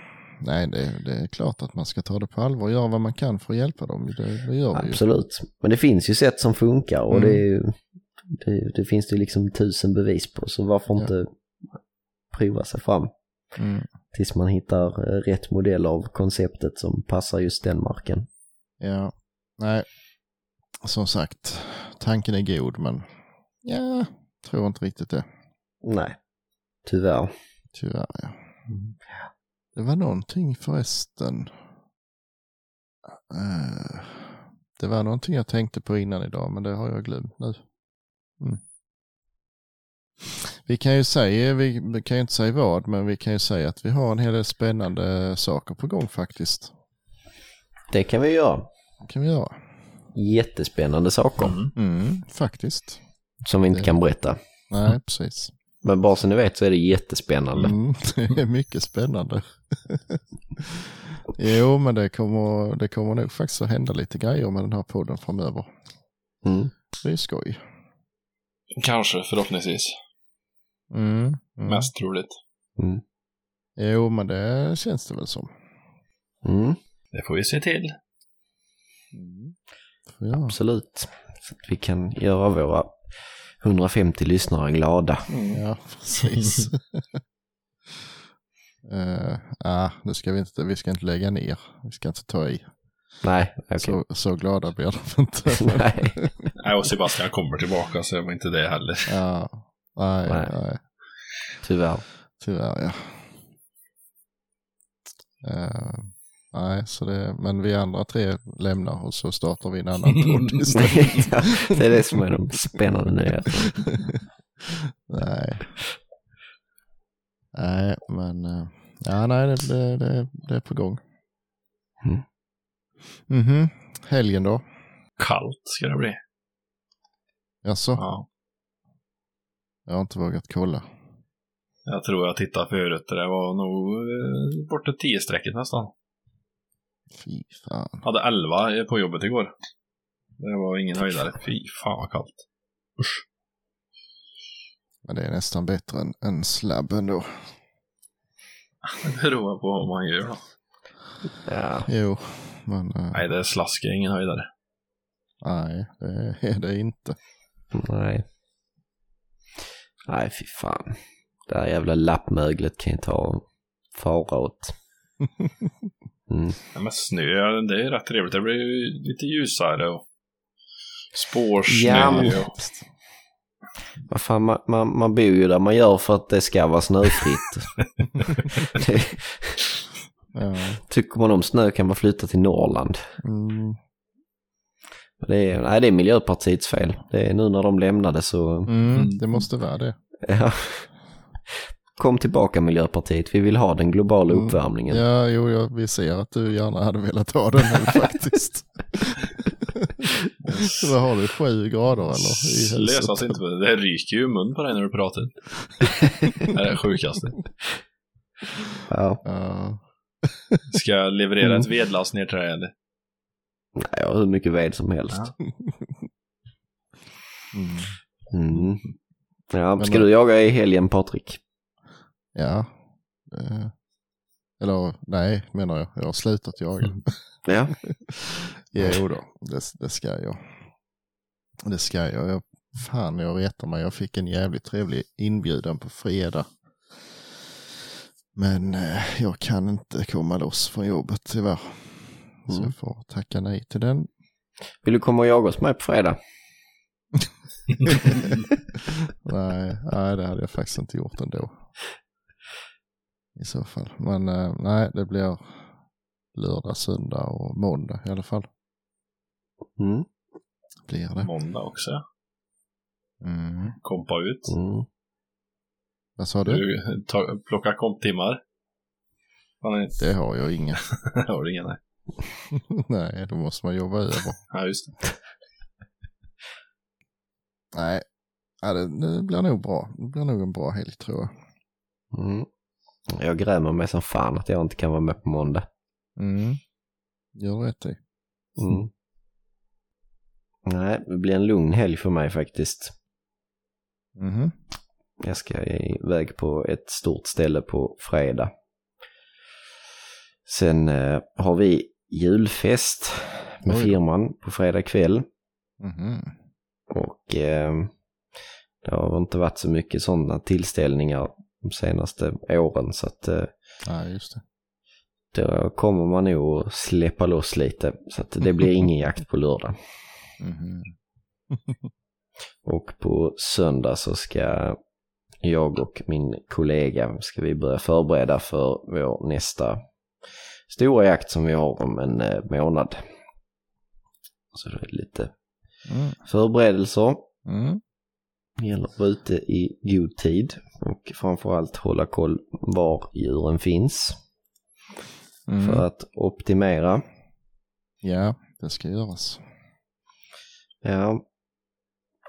Nej, det, det är klart att man ska ta det på allvar och göra vad man kan för att hjälpa dem. Det, det gör vi ju. Absolut. Men det finns ju sätt som funkar och Mm. det, är ju, det, det finns det liksom tusen bevis på. Så varför Ja. inte prova sig fram Mm. tills man hittar eh, rätt modell av konceptet som passar just den marken. Ja, nej. Som sagt, tanken är god men ja, tror inte riktigt det. Nej, tyvärr. Tyvärr ja. Det var någonting förresten. Eh, det var någonting jag tänkte på innan idag men det har jag glömt nu. Mm. Vi kan ju säga, vi, vi kan ju inte säga vad, men vi kan ju säga att vi har en hel del spännande saker på gång faktiskt. Det kan vi göra. Det kan vi göra. Jättespännande saker Mm. Mm, faktiskt. som vi inte Det- kan berätta. Nej, precis. Men bara så ni vet så är det jättespännande. Mm, [laughs] det är mycket spännande. [laughs] jo, men det kommer, det kommer nog faktiskt att hända lite grejer med den här podden framöver. Mm. Det är skoj. Kanske, förhoppningsvis. Mm, mm. Mest troligt. Mm. Jo, men det känns det väl som. Mm. Det får vi se till. Får jag. Absolut. Så att vi kan göra våra 150 lyssnare glada. Ja, [laughs] precis. uh, ah, det ska vi inte, vi ska inte lägga ner. Vi ska inte ta i. Nej, okej. Så, så glada blir de [laughs] inte. Nej. Nej, och Sebastian kommer tillbaka så jag var inte det heller. ja, nej, Nej. nej. Tyvärr. Tyvärr ja. Eh, nej, så det, men vi andra tre lämnar och så startar vi en [laughs] annan podd istället. Ja, det är det som är de spännande nyheterna. [laughs] nej. Nej, men eh, ja, nej, det, det, det, det är på gång. Mm. Mhm, helgen då? Kallt ska det bli. Jaså? Ja. Jag har inte vågat kolla. Jag tror jag tittade förut det var nog eh, bortåt 10-strecket nästan. Fy fan. Hade 11 på jobbet igår. Det var ingen höjdare. Fy fan vad kallt. Usch. Men det är nästan bättre än, än slabb ändå. Det beror på vad man gör då. Ja, Jo, men eh, Nej, det är slask, ingen höjdare. nej, det är det inte. nej. Nej, fy fan. Det här jävla lappmöglet kan ju ta och fara åt. [laughs] Mm. Ja, men snö, det är rätt trevligt. Det blir ju lite ljusare och spårsnö. Ja, men- och... Vad fan, man, man, man bor ju där man gör för att det ska vara snöfritt. [laughs] det, Ja. tycker man om snö kan man flytta till Norrland. Mm. Det är, nej, det är Miljöpartiets fel. Det är nu när de lämnade så... Mm, det måste vara det. Ja. Kom tillbaka Miljöpartiet, vi vill ha den globala Mm. uppvärmningen. Ja, jo, jag, vi ser att du gärna hade velat ha den nu [laughs] faktiskt. Vad har du, sju grader eller? Slösas inte det. Det ryker ju i mun på dig när du pratar. [laughs] det är det sjukaste. Ja. Ja, Ska jag leverera ett Mm. vedlass ner till dig eller? Nej, jag har hur mycket ved som helst. Ja. mm. Mm. Ja, Men ska du jaga i helgen Patrik? Ja. Eh, eller nej, menar jag. Jag har slutat jaga. Mm. [laughs] Ja. Jo då, det, det ska jag. Det ska jag. jag. Fan, jag retar mig. Jag fick en jävligt trevlig inbjudan på fredag. Men eh, jag kan inte komma loss från jobbet tyvärr. Så Mm. jag får tacka nej till den. Vill du komma och jaga hos mig på fredag? [laughs] nej, nej, det hade jag faktiskt inte gjort ändå. I så fall. Men eh, nej, det blir lördag, söndag och måndag i alla fall. Mm. Blir det. Måndag också. Mm. Kompa ut. Mm. Vad sa du? Du ta, plocka komptimmar. Det har jag inga. [laughs] har du ingen? Nej. [laughs] nej, då måste man jobba över. [laughs] Ja, just det. Nej, ja, det, det blir nog bra. Det blir nog en bra helg tror jag. Mm. Jag grämer mig som fan att jag inte kan vara med på måndag. Mm. Gör rätt i. Mm. Nej, det blir en lugn helg för mig faktiskt. Mhm. Jag ska iväg på ett stort ställe på fredag. Sen eh, har vi julfest med Oj firman på fredag kväll. Mhm. Och eh, det har inte varit så mycket sådana tillställningar de senaste åren så att eh, Ja, just det. då kommer man nog släppa loss lite. Så att det blir ingen [laughs] jakt på lördag. Mhm. Och på söndag så ska jag och min kollega ska vi börja förbereda för vår nästa stora jakt som vi har om en eh, månad. Så det är lite Mm. förberedelser. Mm. Det gäller att vara ute i god tid och framförallt hålla koll var djuren finns Mm. för att optimera. Ja, det ska göras. Ja,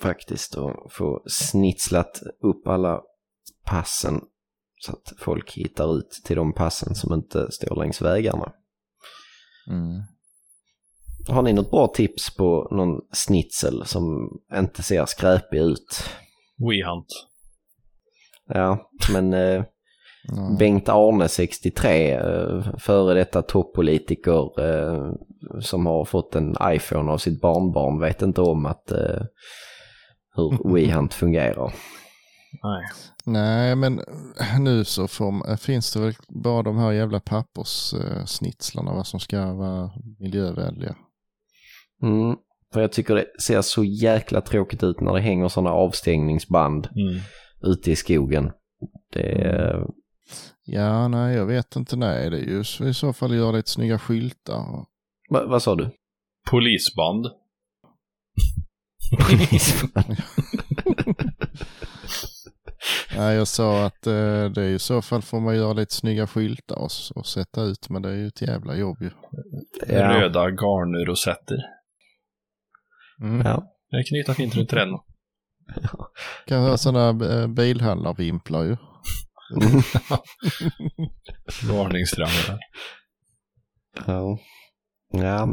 faktiskt och få snitslat upp alla passen så att folk hittar ut till de passen som inte står längs vägarna. Mm. Har ni något bra tips på någon snitsel som inte ser skräpig ut? WeHunt. Ja, men eh. Bengt Arne 63, eh, före detta toppolitiker eh, som har fått en iPhone av sitt barnbarn, vet inte om att eh, hur [laughs] WeHunt fungerar. Nej. Nej, men nu så får, finns det väl bara de här jävla papperssnitslarna som ska vara miljövänliga. Mm. För jag tycker det ser så jäkla tråkigt ut när det hänger sådana avstängningsband Mm. ute i skogen. Det är, Ja, nej, jag vet inte. Nej, det är ju så- i så fall göra lite snygga skyltar. va, vad sa du? Polisband. [laughs] Nej, jag sa att eh, det är i så fall får man göra lite snygga skyltar och, och sätta ut, men det är ju ett jävla jobb ju. ja. Röda garnrosetter. Mm. Ja. Jag knyta fint runt träden. [laughs] Kan ha sådana eh, bilhandlarvimplar ju. [laughs] Varningssträngare. Ja. ja,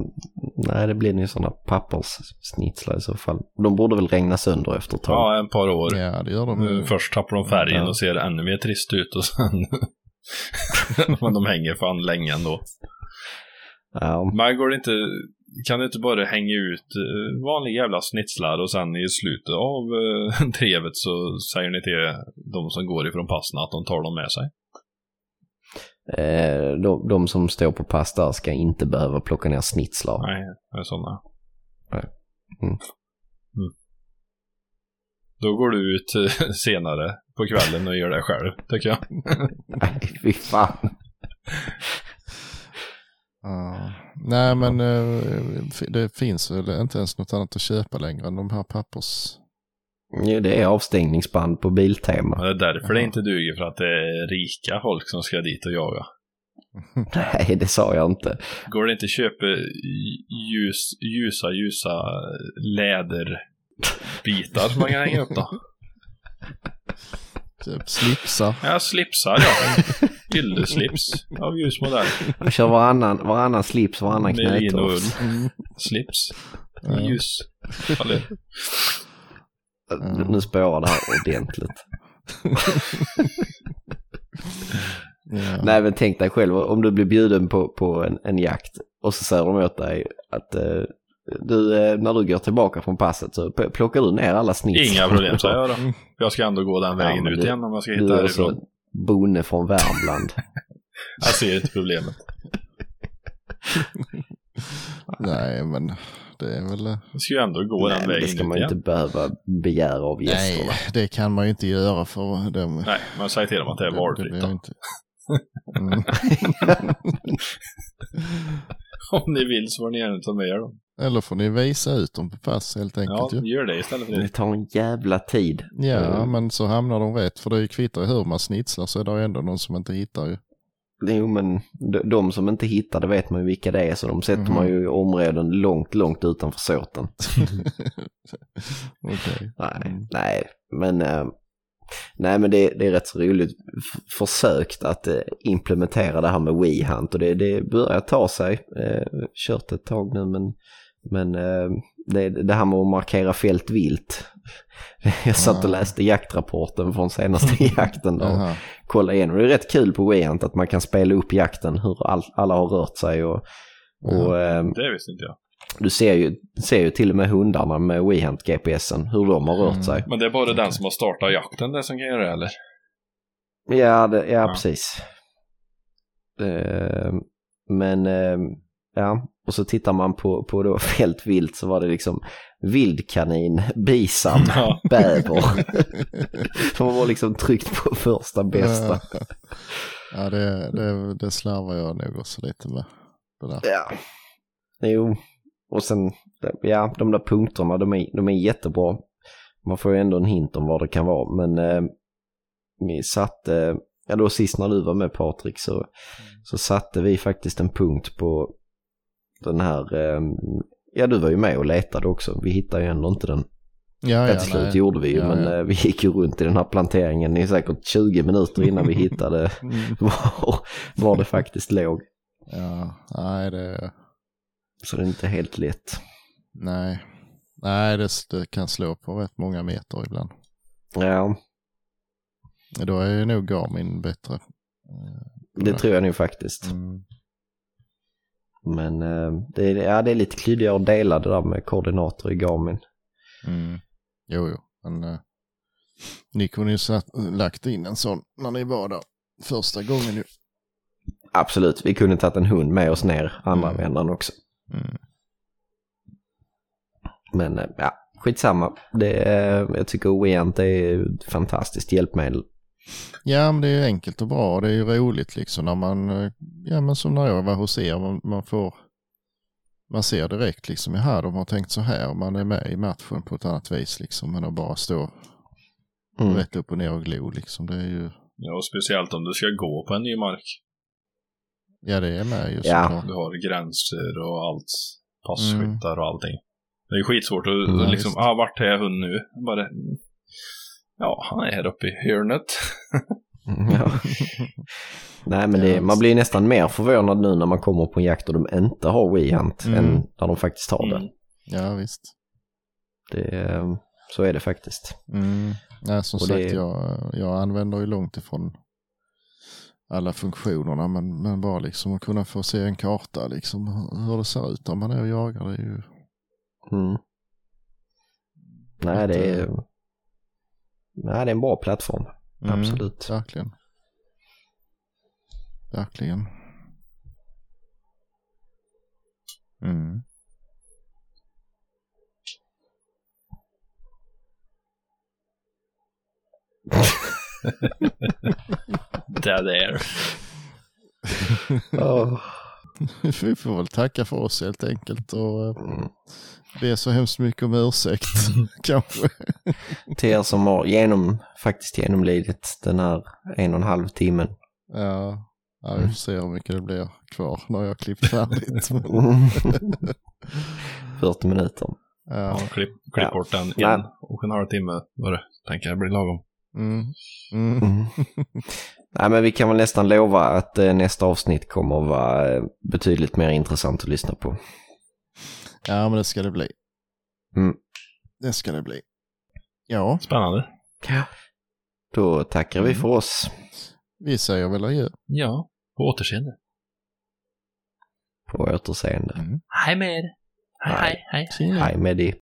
nej det blir ju sådana papperssnitslar i så fall. De borde väl regna sönder efter ett tag. Ja, ett par år. Ja, det gör de. Först tappar de färgen Ja. och ser ännu mer trist ut och sen... [laughs] Men de hänger fan länge ändå. Ja. Men går det inte... Kan du inte bara hänga ut eh, vanliga jävla snitslar och sen i slutet av eh, [laughs] trevet så säger ni till de som går ifrån passen att de tar dem med sig? Eh, de, de som står på pass där ska inte behöva plocka ner snitslar. Nej, det är sådana. Nej. Mm. Mm. Då går du ut eh, [laughs] senare på kvällen och gör det själv, tycker jag. [laughs] Nej, fy fan. Ja. Nej, men eh, det finns väl inte ens något annat att köpa längre än de här pappers... Jo, det är avstängningsband på Biltema. Och det är därför det inte duger, för att det är rika folk som ska dit och jaga. [laughs] Nej, det sa jag inte. Går det inte att köpa ljus, ljusa, ljusa läderbitar som man kan hänga upp då? [laughs] Typ slipsar. Ja, slipsar ja. [laughs] Ylleslips av ljus modell. Jag kör varannan, varannan slips, varannan knätofs. Mm. Slips. Ja. Ljus. Eller, Mm. Nu spårar det här ordentligt. Ja. Nej, men tänk dig själv om du blir bjuden på, på en, en jakt och så säger de åt dig att eh, du, eh, när du går tillbaka från passet så plockar du ner alla snitslar. inga problem, säger jag då. [laughs] Jag ska ändå gå den Ja, vägen men ut du- igen om jag ska hitta är alltså härifrån. Bonde från Värmland. [laughs] Jag ser inte problemet. [laughs] Nej, men det är väl... Jag ska ju ändå gå Nej, den vägen det ska man ju inte behöva begära av gästerna. Nej, det kan man ju inte göra för dem. Nej, men säg till dem att det är valfritt inte. Mm. [laughs] Om ni vill så får ni gärna ta med er dem. Eller får ni visa ut dem på pass helt Ja, enkelt ju. gör det istället för Det det. tar en jävla tid. Ja, Mm. men så hamnar de rätt. För det kvittar ju hur man snitslar så är det ändå någon som inte hittar ju. Jo, men de, de som inte hittar det vet man ju vilka det är, så de sätter Mhm. man ju i områden långt, långt utanför såten. [laughs] Okej. Nej, Mm. nej, men eh, Nej men det, det är rätt så roligt försökt att eh, implementera det här med WeHunt och det, det börjar ta sig. Eh, kört ett tag nu men, men eh, det, det här med att markera fält vilt. [laughs] Jag satt och läste jaktrapporten från senaste [laughs] jakten då. Kolla igenom. Det är rätt kul på WeHunt att man kan spela upp jakten, hur all, alla har rört sig och, och eh, Det visste inte jag. du ser ju, ser ju till och med hundarna med WeHunt GPSen, hur de har rört Mm. sig. Men det är bara den som har startat jakten det som kan göra det, eller? Ja, det, ja, Ja. precis. Eh, men eh, ja, och så tittar man på, på då fältvilt så var det liksom vildkanin, bisam, Ja. bäver. [laughs] De var liksom tryckt på första bästa. Ja, det, det, det slarvar jag nog också lite med. Ja, jo. Och sen, ja, de där punkterna, de är, de är jättebra. Man får ju ändå en hint om vad det kan vara, men eh, vi satte, ja då sist när du var med Patrik så, så satte vi faktiskt en punkt på den här, eh, ja du var ju med och letade också, vi hittade ju ändå inte den. Ja, Ja, till slut nej. gjorde vi ju, Ja, men ja. eh, vi gick ju runt i den här planteringen i säkert 20 minuter innan vi [laughs] hittade Mm. var, var det faktiskt låg. Ja, nej det, Så det är inte helt lätt. nej. Nej, det, det kan slå på rätt många meter ibland. Ja, Då är ju nog Garmin bättre. det tror jag nog faktiskt. Mm. Men eh, det, är, ja, det är lite klyddigare att dela det där med koordinater i Garmin. Mm. Jo, jo. Men eh, ni kunde ju satt, lagt in en sån när ni var där första gången ju. Absolut, vi kunde tagit en hund med oss ner andra Mm. vändan också. Mm. Men eh, ja, skitsamma. Det, är- jag tycker Weant är ett fantastiskt hjälpmedel. Ja, men det är ju enkelt och bra och det är ju roligt liksom när man, eh, ja men som när jag var hos er, man, man får, man ser direkt liksom, jaha de har tänkt så här, man är med i matchen på ett annat vis liksom, men att bara stå Mm. rätt upp och ner och glo liksom, det är ju, Ja, och speciellt om du ska gå på en ny mark. ja det är med ju Ja. såklart. Du har gränser och allt. Passkyttar och allting. Det är skitsvårt att Mm, liksom, ah, vart är hund nu? Bara, mm, ja, han är här uppe i hörnet. Mm, Ja. [laughs] Nej men det, Ja, man blir nästan mer förvånad nu när man kommer på en jakt och de inte har Wehunt Mm. än när de faktiskt har det. Mm. Ja visst. det. eh, Så är det faktiskt. Mm. Nej, som Och sagt, det- jag, jag använder ju långt ifrån alla funktionerna, men, men bara liksom att kunna få se en karta, liksom hur det ser ut om man är och jagar, det är ju... Mm. Nej, det är, eh, nej, det är en bra plattform. Mm, Absolut. Verkligen. Verkligen. Mm. [laughs] Det där. Åh. [laughs] Vi får väl tacka för oss helt enkelt och eh, Mm. be så hemskt mycket om ursäkt [laughs] kanske. Till er som har genom, faktiskt genomlidit den här en och en halv timmen. Ja, ja vi får se hur mycket det blir kvar när jag har klippt färdigt. [laughs] 40 minuter. ja. Ja, klipp, klipp Ja. bort den en och en halv timme. Vad det tänker jag blir lagom. Mm. Mm. Mm. Nej, men vi kan väl nästan lova att eh, nästa avsnitt kommer att vara eh, betydligt mer intressant att lyssna på. Ja, men det ska det bli. Mm. Det ska det bli. Ja, Spännande. Ja. Då tackar vi för oss. vi säger väl adjö. Ja, på återseende. På återseende. Mm. Hej med er. Hej. hej. Tjena. Hej med dig.